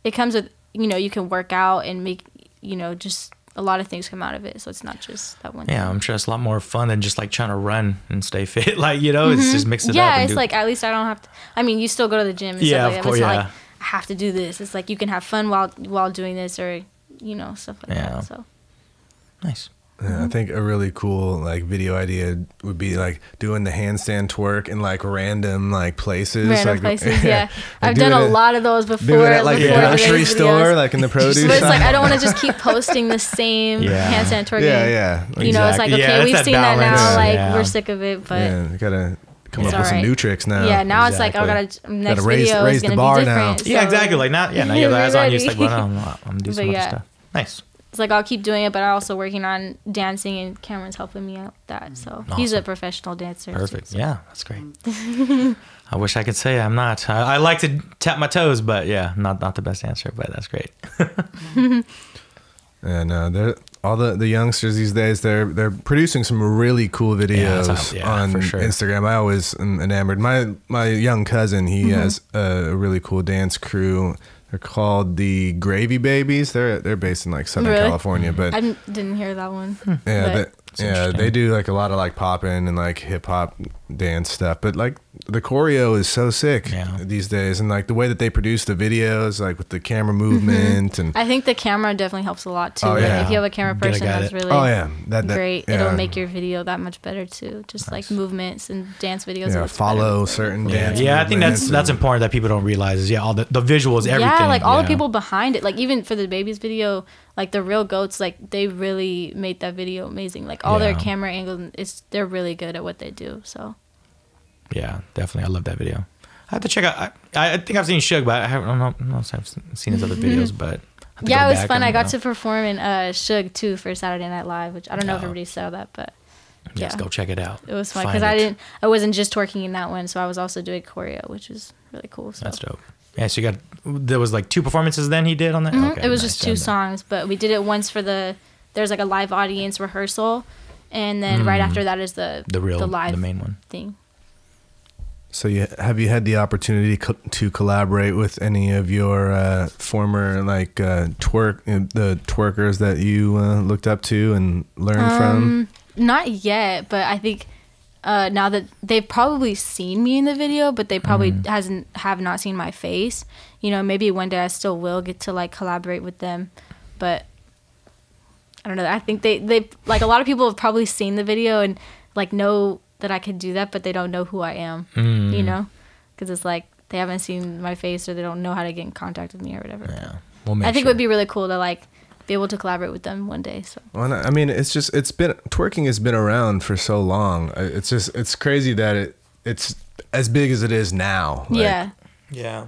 it comes with, you know, you can work out and make, you know, just a lot of things come out of it. So it's not just that one. yeah, thing. I'm sure it's a lot more fun than just like trying to run and stay fit. like, you know, it's just mix it up. Mm-hmm. Yeah, it's do- like at least I don't have to. I mean, you still go to the gym and Yeah, stuff like of that. course, yeah. like I have to do this. It's like you can have fun while while doing this or you know stuff like Yeah. that. So nice. Yeah, I think a really cool like video idea would be like doing the handstand twerk in like random like places. random like, places. Yeah, Like, I've done a at- lot of those before. Do it at like before a Yeah. today's grocery videos. store, like in the produce. But it's like aisle. I don't want to just keep posting the same Yeah. handstand twerking. Yeah, yeah. You know, it's like Exactly. Yeah, okay, we've that seen that now. balance. Like Yeah. we're sick of it, but yeah, yeah, gotta come It's up with some new tricks now. Yeah, now it's like oh, gotta next raise- video raise is the gonna bar be now. different. Yeah, exactly. Like, not, yeah, now you have eyes on you. It's like, well, I'm, I'm gonna do some But other stuff. Nice. It's like I'll keep doing it, but I'm also working on dancing, and Cameron's helping me out with that. So he's a professional dancer. too, Perfect. so- Yeah, that's great. I wish I could say I'm not. I, I like to tap my toes, but yeah, not not the best answer. But that's great. And uh, they're all the, the youngsters these days. They're they're producing some really cool videos that's how- yeah, on sure. Instagram. I always am enamored. My my young cousin, he Mm-hmm. has a really cool dance crew. They're called the Gravy Babies. They're they're based in like Southern Really? California, but I didn't- didn't hear that one. Hmm. yeah, but- they, yeah, they do like a lot of like popping and like hip hop dance stuff. But like the choreo is so sick Yeah. these days, and like the way that they produce the videos, like with the camera mm-hmm. movement and I think the camera definitely helps a lot too. Oh, Like, yeah. if you have a camera person that's that- really oh yeah, that, that great, yeah. it'll make your video that much better too. Just like movements and dance videos. it yeah follow certain Yeah, dance. yeah. I think that's that's important that people don't realize. Is yeah, all the the visuals, everything. Yeah, like all yeah. the people behind it, like even for DaBaby's video, like the real goats, like they really made that video amazing. Like all their camera angles, it's they're really good at what they do. So Yeah, definitely. I love that video. I have to check out. I, I think I've seen Suge, but I haven't. I don't know, if I've seen his other videos, but I yeah, it was back fun. and, I got uh, to perform in uh Suge too for Saturday Night Live, which I don't know if Oh. everybody saw that, but Yes, yeah. go check it out. it was fun because I didn't, I wasn't just twerking in that one, so I was also doing choreo, which was really cool. So. That's dope. Yeah, so you got there was like two performances then he did on that. Mhm. Okay, it was nice. just two songs, but we did it once for the there's like a live audience rehearsal, and then right after that is the Mm. The real, the live the, main one. thing. So you have you had the opportunity co- to collaborate with any of your uh, former like uh, twerk uh, the twerkers that you uh, looked up to and learned from? Um, Not yet, but I think uh, now that they've probably seen me in the video, but they probably Mm. hasn't have not seen my face. You know, maybe one day I still will get to like collaborate with them, but I don't know. I think they they like a lot of people have probably seen the video and like know that I could do that, but they don't know who I am. Mm. You know, because it's like they haven't seen my face or they don't know how to get in contact with me or whatever. Yeah, we'll make I think sure. it would be really cool to like be able to collaborate with them one day. So Well, I mean, it's just it's been twerking has been around for so long. It's just it's crazy that it it's as big as it is now. Like, yeah, Yeah,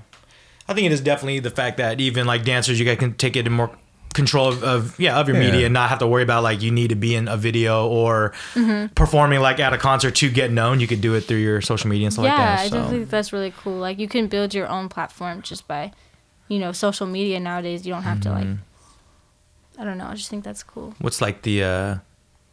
I think it is definitely the fact that even like dancers, you guys can take it in more control of, of yeah of your Yeah. media and not have to worry about like you need to be in a video or Mm-hmm. performing like at a concert to get known. You could do it through your social media and stuff yeah, like I that. So. definitely think that's really cool. Like you can build your own platform just by, you know, social media nowadays. You don't have to like. Mm-hmm. I don't know. I just think that's cool. What's like the uh,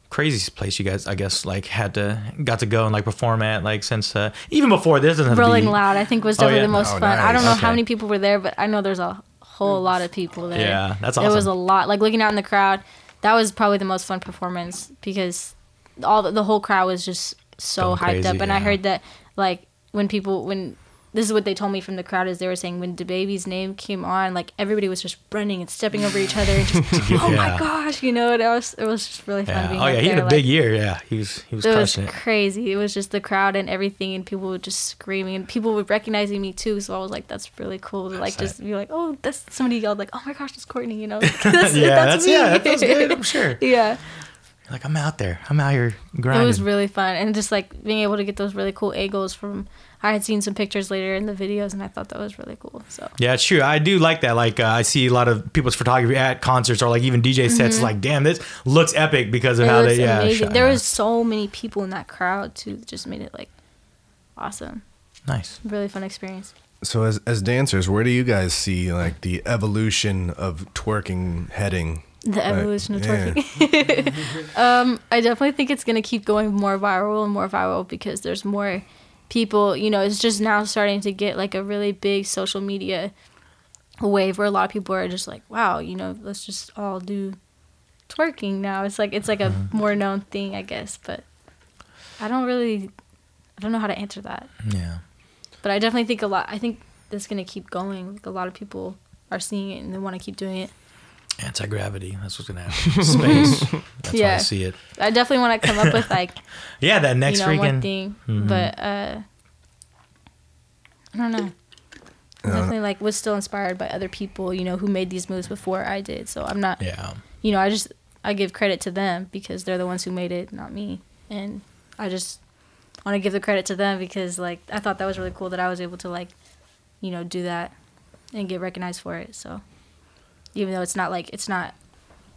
craziest place you guys I guess like had to got to go and like perform at like since uh, even before this doesn't have Rolling be, Loud, I think, was Oh, definitely yeah? the most Oh, fun. I don't know Okay. how many people were there, but I know there's a whole lot of people there. Yeah, that's awesome. It was a lot. Like looking out in the crowd, that was probably the most fun performance because all the, the whole crowd was just so Going hyped crazy, up. And I heard that like when people when this is what they told me from the crowd is they were saying when DaBaby's name came on, like everybody was just running and stepping over each other and just oh my gosh, you know, and it was it was just really fun Yeah. being Oh yeah, he had there, a big like- year. Yeah, he was he was it was it. crazy. It was just the crowd and everything, and people were just screaming, and people were recognizing me too. So I was like, "That's really cool." To like just be like, "Oh, that's somebody yelled like, oh my gosh, it's Courtney," you know? that's, yeah, that's, me. yeah, that feels good. I'm sure. yeah, Like I'm out there. I'm out here grinding. it was really fun, and just like being able to get those really cool angles from. I had seen some pictures later in the videos, and I thought that was really cool. So Yeah, it's true. I do like that. Like uh, I see a lot of people's photography at concerts or like even DJ sets. Like, damn, this looks epic because of Mm-hmm. it how they yeah. amazing. shot- there yeah. was so many people in that crowd too. that Just made it like awesome. nice. Really fun experience. So as as dancers, where do you guys see like the evolution of twerking heading? The evolution of yeah. twerking. um, I definitely think it's gonna keep going more viral and more viral because there's more people. You know, it's just now starting to get like a really big social media wave where a lot of people are just like, wow, you know, let's just all do twerking now. It's like it's like a mm-hmm. more known thing, I guess. But I don't really, I don't know how to answer that. Yeah. But I definitely think a lot. I think that's gonna keep going. Like a lot of people are seeing it and they want to keep doing it. Anti gravity. That's what's gonna happen. Space. That's how I Yeah. see it. I definitely want to come up with like Yeah, that next you know one freaking. thing, Mhm. but uh, I don't know. Definitely like was still inspired by other people, you know, who made these moves before I did. So I'm not, Yeah. you know, I just I give credit to them because they're the ones who made it, not me. And I just want to give the credit to them because like I thought that was really cool that I was able to like, you know, do that and get recognized for it. So even though it's not like it's not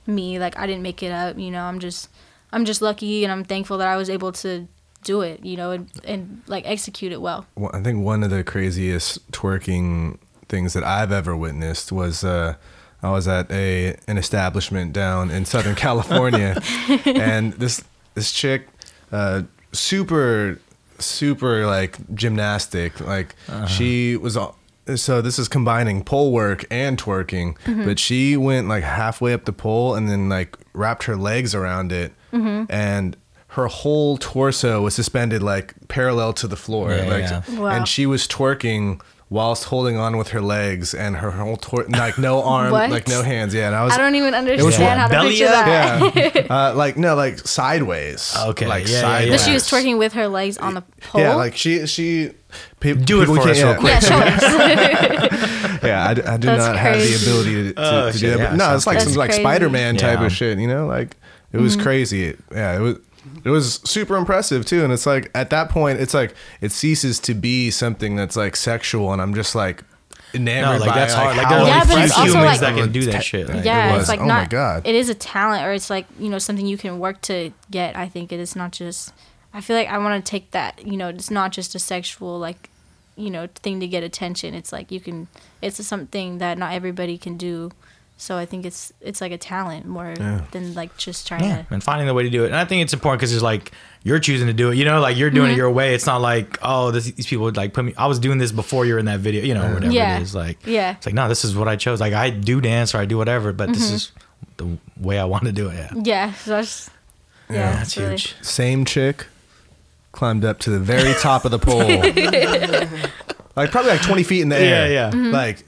me, like I didn't make it up, you know, I'm just I'm just lucky and I'm thankful that I was able to do it, you know, and, and like execute it well. Well, I think one of the craziest twerking things that I've ever witnessed was uh, I was at a an establishment down in Southern California, and this this chick, uh, super super like gymnastic, like she was all. So this is combining pole work and twerking, mm-hmm. but she went like halfway up the pole and then like wrapped her legs around it, mm-hmm. and her whole torso was suspended like parallel to the floor, Yeah, like, yeah. Wow. and she was twerking whilst holding on with her legs and her whole tor- like no arm, What? like no hands. Yeah, and I was I don't even was understand how to belly picture up? that. yeah, uh, like no, like sideways. Okay, like yeah, yeah, sideways. yeah. But she was twerking with her legs on the pole. Yeah, like she she. pe- Do it people for can't- us real yeah. quick. yeah, show us. Yeah, I, d- I do That's not have the crazy. ability to, to, Oh, to shit, do that. yeah, But no, sounds it's like That's some like crazy. Spider Man type Yeah. of shit. You know, like it was Mm-hmm. crazy. Yeah, it was. It was super impressive too, and it's like at that point, it's like it ceases to be something that's like sexual, and I'm just like No, enamored like by that's hard. Like how there are Yeah, only but few it's also, humans like- that can do that shit. Like, yeah, was. it's like Oh my not. God. It is a talent, or it's like you know something you can work to get. I think it is not just. I feel like I want to take that. You know, it's not just a sexual like, you know, thing to get attention. It's like you can. It's something that not everybody can do. So I think it's it's like a talent more than like just trying Yeah, to. and finding the way to do it. And I think it's important because it's like you're choosing to do it. You know, like you're doing Mm-hmm. it your way. It's not like oh, this, these people would like put me. I was doing this before you're in that video. You know, whatever Yeah. it is. Like Yeah. it's like no, this is what I chose. Like I do dance or I do whatever, but this Mm-hmm. is the way I want to do it. Yeah, Yeah, so I just, yeah, yeah, that's really- huge. same chick climbed up to the very top of the pole, like probably like 20 feet in the air. Yeah, yeah. Mm-hmm. Like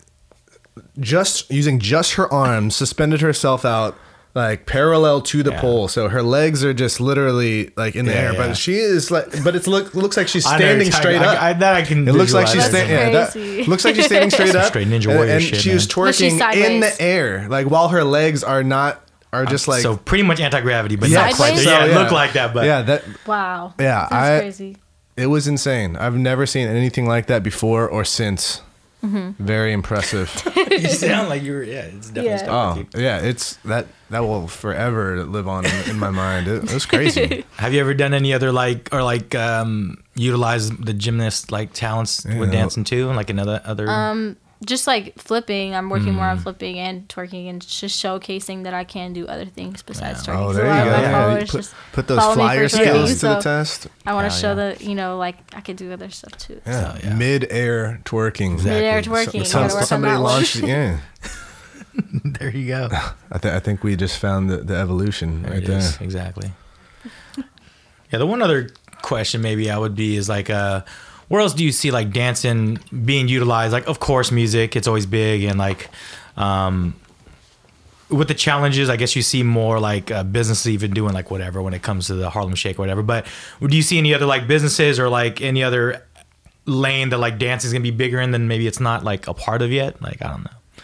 just using just her arms, suspended herself out like parallel to the Yeah. pole. So her legs are just literally like in the Yeah, air, yeah. but she is like, but it's look looks like she's I know standing straight I- up. I- that I can It looks like she's standing. Yeah, that looks like she's standing straight up. straight Ninja Warrior and shit, she was she's twerking in the air, like while her legs are not are just like so pretty much anti gravity, but Yeah, not quite. Sideways? Yeah, so, it looked like that, but yeah, that Wow. Yeah, That's I- crazy. it was insane. I've never seen anything like that before or since. Mm-hmm. Very impressive. you sound like you were. Yeah, it's definitely Yeah. stuck with oh you. yeah, it's that that will forever live on in, in my mind. It, it was crazy. Have you ever done any other like or like um utilize the gymnast like talents with dancing too, like another other? Um, just like flipping, I'm working more Mm. on flipping and twerking and just showcasing that I can do other things besides Yeah. twerking. Oh, there a lot you go. my Yeah, you put, put those flyer skills to the test. I want Hell to show yeah. that you know, like I could do other stuff too. Yeah, So, yeah. mid-air twerking. Exactly. Mid-air twerking. you Some- gotta work on somebody that launched. Yeah, there you go. I, th- I think we just found the, the evolution There right it there. is, Exactly. yeah, the one other question maybe I would be is like, uh, where else do you see like dancing being utilized? Like, of course, music, it's always big, and like, um, with the challenges, I guess you see more like uh, businesses even doing like whatever when it comes to the Harlem Shake or whatever. But do you see any other like businesses or like any other lane that like dancing is gonna be bigger in than maybe it's not like a part of yet? Like, I don't know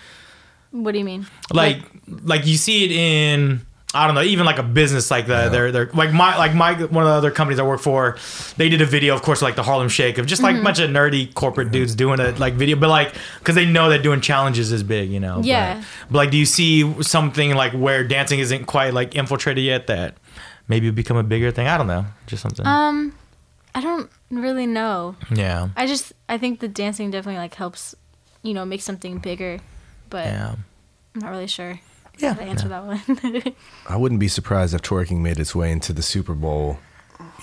What do you mean? like like you see it in I don't know, even like a business like the they're they're like my like my one of the other companies I work for, they did a video, of course, like the Harlem Shake of just like a bunch of nerdy corporate dudes doing a like video, but like because they know that doing challenges is big, you know. But- Yeah. But, like, do you see something like where dancing isn't quite like infiltrated yet that maybe become a bigger thing? I don't know, just something. Um, I don't really know. yeah. I just I think the dancing definitely like helps, you know, make something bigger, but Yeah. I'm not really sure. Yeah. to answer that one. I wouldn't be surprised if twerking made its way into the Super Bowl,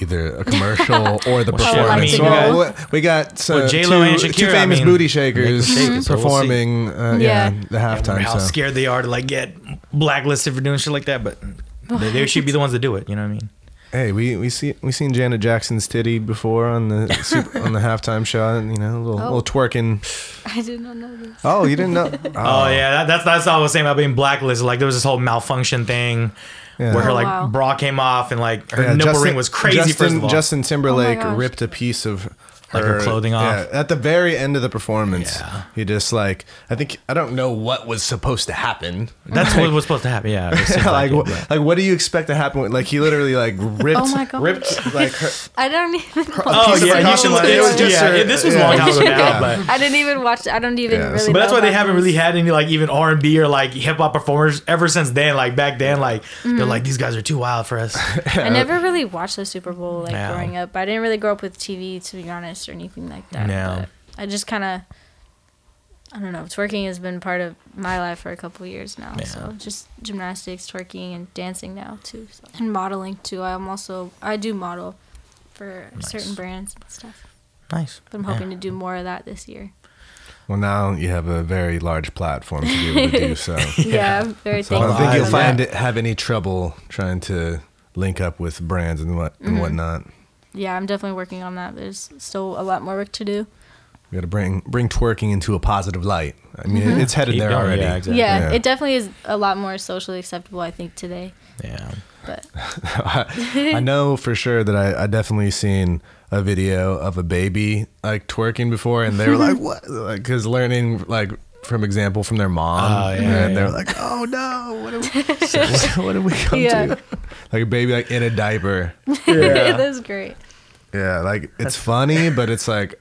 either a commercial or the Well, shit, I performance. mean, Well, you we- we got some, Well, two, J-Lo two Shakira, I famous mean, booty shakers they can shake it, so we'll performing. uh, yeah. Yeah. the halftime. Remember how so. scared they are to like get blacklisted for doing shit like that, but they, they should be the ones that do it. You know what I mean? Hey, we we see we seen Janet Jackson's titty before on the super, on the halftime show. You know, a little, Oh. little twerking. I did not know this. Oh, you didn't know? Oh. oh, yeah, that, that's that's all I was saying about being blacklisted. Like there was this whole malfunction thing Yeah. where her Oh, like wow. bra came off and like her Yeah, nipple Justin- ring was crazy. Justin, first of all, Justin oh Timberlake gosh. ripped a piece of Like her clothing off? Yeah, at the very end of the performance. Yeah. He just like I think I don't know what was supposed to happen. that's what was supposed to happen. Yeah, it seems like it, like what do you expect to happen? Like he literally like oh ripped Oh my God. ripped like her, I don't even. oh yeah, you should. like, it was just yeah, her- this was yeah. long time ago now, Yeah. but. I didn't even watch. I don't even Yeah, really. so- But that's why they haven't really had any like even R and B or like hip hop performers ever since then. Like back then, like they're mm. like these guys are too wild for us. I never really watched the Super Bowl like growing up. I didn't really grow up with TV to be honest or anything like that. Yeah. But I just kind of I don't know. Twerking has been part of my life for a couple years now. Yeah. So just gymnastics, twerking, and dancing now too. So. And modeling too. I'm also I do model for certain brands and stuff. Nice. But I'm Yeah. hoping to do more of that this year. Well, now you have a very large platform to be able to do so. Yeah, I'm very So I don't think you'll find it have any trouble trying to link up with brands and what Mm-hmm. and whatnot. Yeah, I'm definitely working on that. There's still a lot more work to do. We got to bring bring twerking into a positive light. I mean, mm-hmm. it's headed there going, already. yeah, exactly. Yeah, Yeah. it definitely is a lot more socially acceptable. I think today, Yeah. but I know for sure that I, I definitely seen a video of a baby like twerking before, and they were like, "What?" Because learning like from example from their mom, Oh, yeah, and yeah. they're like, "Oh no, what do we, what, what do we come Yeah. to?" Like a baby like in a diaper. Yeah, that's great. Yeah, like it's funny, but it's like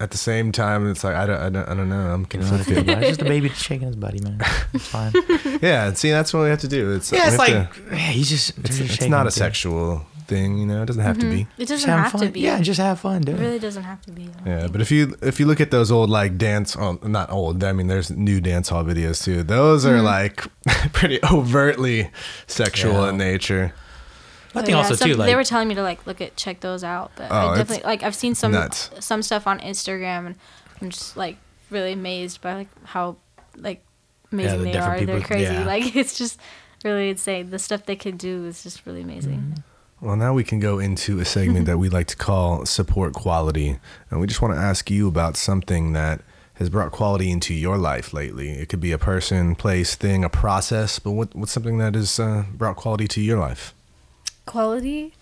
at the same time, it's like I don't, I don't, I don't know. I'm You know what I feel conflicted. about? It's just a baby shaking his buddy, man. It's fine. yeah, see, that's what we have to do. It's Yeah, it's like to- yeah, he's just it's, just it's not a dude. sexual thing, you know. It doesn't have to be. It doesn't have fun. to be. Yeah, just have fun, it dude. really doesn't have to be. Yeah, but if you if you look at those old like dance, oh, not old. I mean, there's new dance hall videos too. Those Mm-hmm. are like pretty overtly sexual Yeah. in nature. I But think yeah, also some- too, like they were telling me to like look at check those out, but Oh, I definitely like I've seen some nuts. some stuff on Instagram, and I'm just like really amazed by like how like amazing the they different are. They're crazy. yeah. Like it's just really insane. The stuff they could do is just really amazing. Mm-hmm. Well, now we can go into a segment that we like to call support quality, and we just want to ask you about something that has brought quality into your life lately? It could be a person, place, thing, a process, but what, what's something that has uh, brought quality to your life? Quality?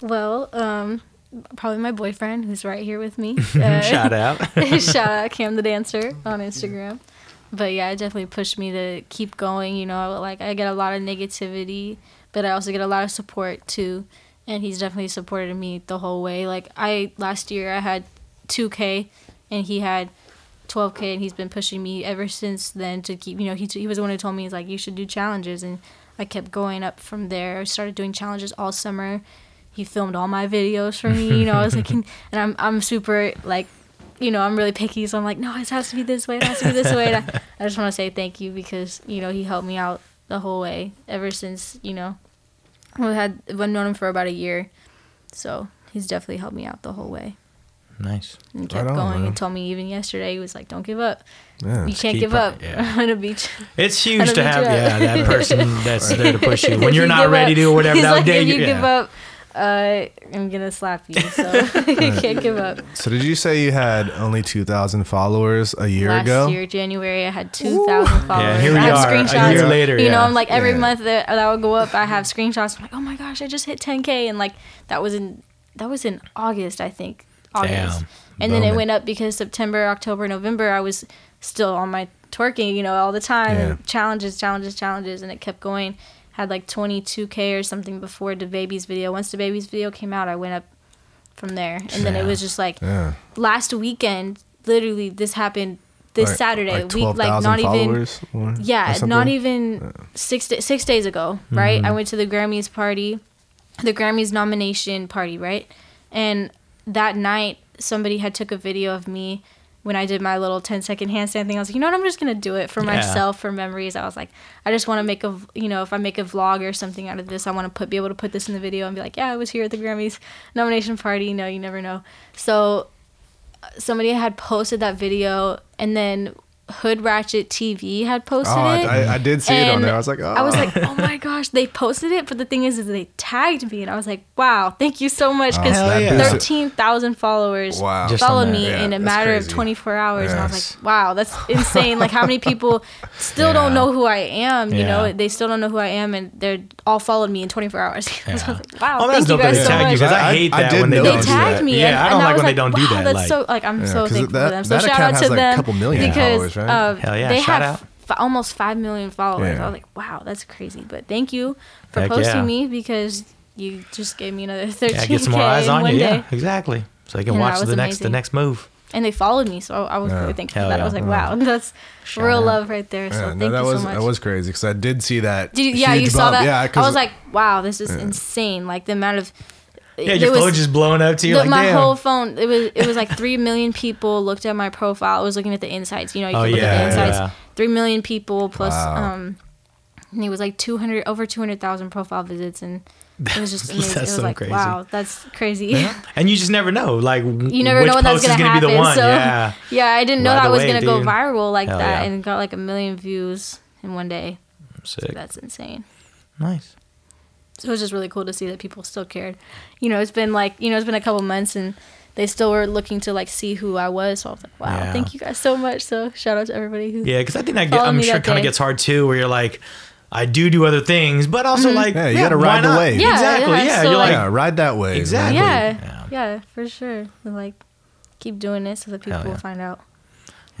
Well, um, probably my boyfriend who's right here with me. Uh, Shout out. shout out Cam the Dancer on Instagram. But yeah, it definitely pushed me to keep going. You know, like I get a lot of negativity, but I also get a lot of support too. And he's definitely supported me the whole way. Like I last year I had 2K, and he had 12K, and he's been pushing me ever since then to keep. You know, he he was the one who told me he's like you should do challenges, and I kept going up from there. I started doing challenges all summer. He filmed all my videos for me. You know, I was like, and I'm I'm super like you know, I'm really picky, so I'm like, no, it has to be this way, it has to be this way. And I, I just want to say thank you because you know he helped me out the whole way ever since you know we had we've known him for about a year, so he's definitely helped me out the whole way nice. and kept Right on, going man. and told me even yesterday he was like, don't give up, Yeah. you can't give up, up. yeah. I'm gonna beat you. It's huge to have yeah that person that's there to push you when you're you not ready up- to or whatever. He's That like, day if you you- give yeah. up, uh, I'm gonna slap you. So you can't give up. So did you say you had only 2,000 followers a year Last ago? Last year, January, I had 2,000 followers. Yeah, here we I have are, a screenshots. year later, You know. I'm like every Yeah. month that, that would go up, I have screenshots. I'm like, oh my gosh, I just hit 10K. And like, that was in, that was in August, I think. August. Damn. And then it went up because September, October, November, I was still on my twerking, you know, all the time. Yeah. Challenges, challenges, challenges. And it kept going. Had like 22K or something before DaBaby's video. Once DaBaby's video came out, I went up from there. And then it was just like, Yeah. last weekend, literally, this happened this Like- Saturday. like we like 12,000 not even or- or yeah, something? not even six six days ago, right? I went to the Grammys party, the Grammys nomination party, right? And that night, somebody had took a video of me when I did my little 10 second handstand thing. I was like, you know what? I'm just gonna do it for Yeah. myself for memories. I was like, I just want to make a, you know, if I make a vlog or something out of this, I want to put be able to put this in the video and be like, yeah, I was here at the Grammys nomination party. You know, you never know. So somebody had posted that video and then Hood Ratchet TV had posted Oh, it. I, I, I did see it on there. I was like, oh. I was like, oh. oh my gosh, they posted it, but the thing is, is they tagged me, and I was like, wow, thank you so much, because Oh, yeah. thirteen thousand followers Wow. Just on followed me Yeah, in a matter crazy. of twenty four hours, and I was like, wow, that's insane. like how many people still don't know who I am? You know, they still don't know who I am, and they're all followed me in twenty four hours. I was like, wow, Oh, that's thank you guys so much. because I I- hate I that did when they know they don't that. do tagged that. me. Yeah, and, I and don't like when they don't do that. That's so like I'm so thankful for them. So that shout account out has, to like, a them couple million because followers, right? uh, Hell yeah, they shout have out. f- almost five million followers. Yeah. I was like, wow, that's crazy. But thank you for Heck posting yeah. me because you just gave me another 13k yeah, get some more eyes on you. day. Yeah, exactly. So they can Yeah, watch the next the next move. And they followed me, so I was Yeah. really thankful for that. I was like, wow, that's Shout real out. love right there. So thank no, that you was so much. that was crazy because I did see that. Did you, yeah, you saw bump. that. Yeah, I was like, wow, this is insane. Like the amount of Yeah, your was- phone just blowing up to you. the- like, my damn. whole phone it was it was like three million people looked at my profile. I was looking at the insights. You know, you Oh, can look yeah, at the insights. yeah. Three million people plus Wow. um, and it was like two hundred over two hundred thousand profile visits, and it was just amazing. That's it was so like crazy. wow, that's crazy. and you just never know. Like You never know when that's gonna, gonna happen. be the one. So yeah. yeah, I didn't know Right that was gonna go viral like Hell that, yeah. and got like a million views in one day. Sick. That's insane. Nice. So it was just really cool to see that people still cared. You know, it's been like you know, it's been a couple months and they still were looking to like see who I was. So I was like, wow, Yeah. thank you guys so much. So shout out to everybody who Yeah, because I think that get, I'm sure kind of gets hard too, where you're like, I do do other things, but also like, Yeah, you gotta why ride the wave. Mm-hmm. Yeah, exactly. yeah, Yeah, so, you're like, yeah, ride that way. Exactly. yeah, Yeah. yeah, for sure. And, like keep doing it so that people yeah. will find out.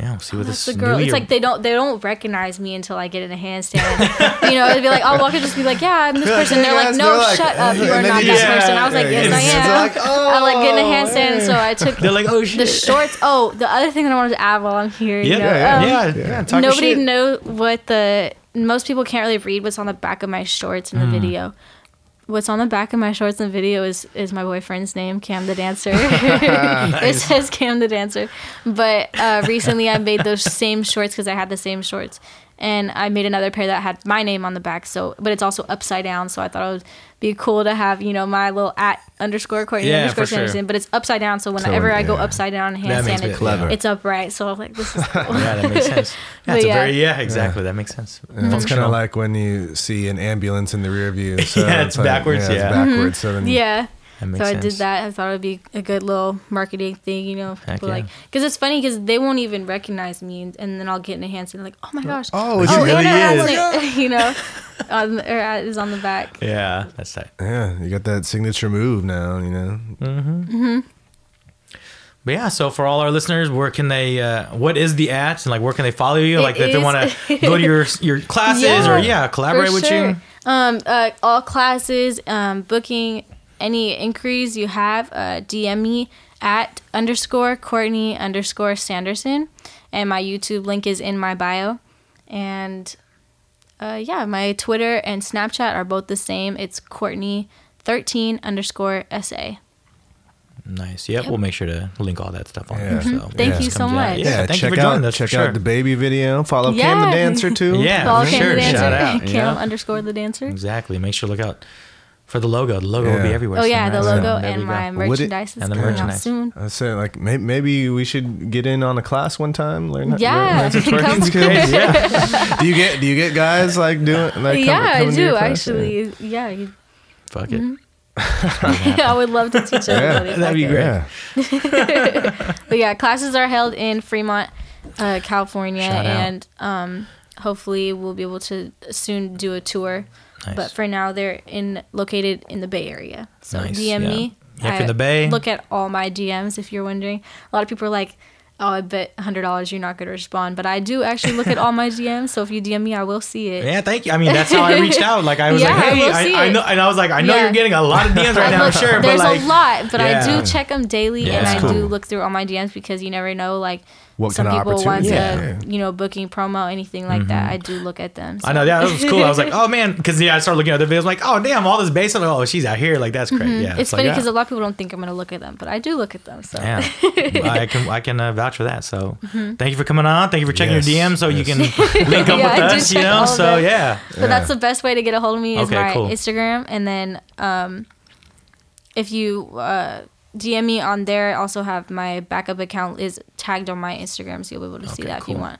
Yeah, we'll see Oh, what that's this the girl. new It's year- like they don't they don't recognize me until I get in a handstand. you know, it'd be like, oh, well, I could just be like, yeah, I'm this They're person. They're "Hey, like, no, they're like, shut up, you are not you that just- person. I was like, yes, I am. like, I like getting a oh, handstand, so I took they're like, oh the shorts. Oh, the other thing that I wanted to add while I'm here, Yeah, you know, yeah, um, yeah, yeah, talk nobody shit. know what the most people can't really read what's on the back of my shorts in the Hmm. video. What's on the back of my shorts in the video is is my boyfriend's name, Cam the Dancer. it says Cam the Dancer. But uh, recently I made those same shorts because I had the same shorts. And I made another pair that had my name on the back, so but it's also upside down. So I thought I would be cool to have, you know, my little at underscore Courtney Yeah, underscore for sure. But it's upside down. So whenever I go yeah. upside down and handstand, it it, clever. it's upright. So I'm like, this is cool. yeah, that makes sense. Yeah, it's a yeah. very yeah, exactly. That makes sense. Yeah, it's kind of like when you see an ambulance in the rear view. So Yeah, it's like- backwards, it's yeah. backwards. Mm-hmm. So then, yeah. That makes so I did that. I thought it would be a good little marketing thing, you know. Heck People yeah. like because it's funny because they won't even recognize me, and, and then I'll get in a hand and like, oh my gosh, Oh, oh, really Anna is. has it," you know, on, or is on the back. Yeah, that's tight. Yeah, you got that signature move now, you know. But yeah, so for all our listeners, where can they? Uh, what is the at, and like where can they follow you? It like if they want to go to your your classes or yeah, collaborate with sure. you. Um, uh, all classes, um, booking any inquiries you have, uh, DM me at underscore Courtney underscore Sanderson, and my YouTube link is in my bio, and uh, yeah, my Twitter and Snapchat are both the same. It's Courtney thirteen underscore sa. Nice. Yep, we'll make sure to link all that stuff on Yeah. there. So Mhm. Thank Yeah. you so comes out. much. Yeah, Yeah, thank check you for joining out us. check for out the baby video. Follow Cam the dancer too. Yeah, Follow Cam sure. the dancer. Shout out. Cam Yeah. underscore the dancer. Exactly. Make sure to look out for the logo. The logo will be Yeah. everywhere. Oh yeah, the right? So logo there and go. my Would it- merchandise is And the coming out merchandise. soon. I said like may- maybe we should get in on a class one time. Learn. Yeah, learn, learn some twerking skills. yeah. do you get do you get guys like doing like come- yeah, I coming to your do class? actually. Yeah, you- Fuck it. I would love to teach everybody. if I That'd be could. great. Yeah. But yeah, classes are held in Fremont, uh, California, Shout out. and um, hopefully we'll be able to soon do a tour. Nice. But for now, they're in located in the Bay Area. So Nice, DM yeah. me. Yeah, in the Bay. Look at all my DMs if you're wondering. A lot of people are like, "Oh, I bet hundred dollars you're not going to respond," but I do actually look at all my DMs. So if you DM me, I will see it. Yeah, thank you. I mean, that's how I reached out. Like, I was Yeah, like, hey, see I, I know, and I was like, I know Yeah. you're getting a lot of DMs right now, look- sure, but there's like, a lot, but I do check them daily, and I do look through all my DMs because you never know, like What some kind of people want opportunity? to, Yeah. you know, booking promo, anything like that. I do look at them. I know yeah that was cool. I was like, oh man, because yeah, I started looking at the videos, like, oh damn, all this bass. I'm like, oh, she's out here, like that's great. Yeah, it's like, funny because yeah. a lot of people don't think I'm gonna look at them, but I do look at them. So Yeah, I can I can uh, vouch for that. So thank you for coming on. Thank you for checking Yes, your DM so you can link up Yeah, with I us. You know, so them. yeah, But that's the best way to get a hold of me is Okay, my cool. Instagram, and then um, if you uh, DM me on there, I also have my backup account is tagged on my Instagram, so you'll be able to see Okay, that if you want.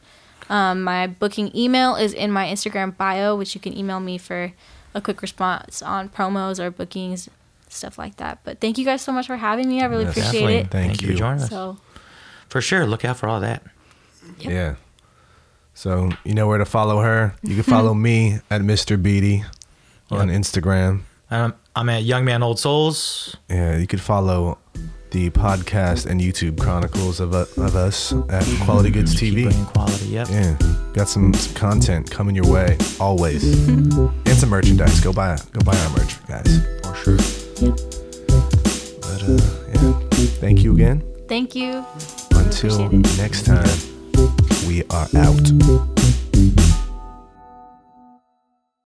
Um, my booking email is in my Instagram bio, which you can email me for a quick response on promos or bookings, stuff like that. But thank you guys so much for having me. I really Yes, appreciate definitely. it. Thank Thank you you. for joining us. So For sure, look out for all that. Yeah. So you know where to follow her. You can follow me at Mr. Beatty on Instagram. Um, I'm at Young Man Old Souls. Yeah, you could follow the podcast and YouTube chronicles of, uh, of us at Quality Goods TV. quality. Yep. Yeah, got some, some content coming your way always, and some merchandise. Go buy go buy our merch, guys, for sure. But uh, yeah, thank you again. thank you. Until next time, we are out.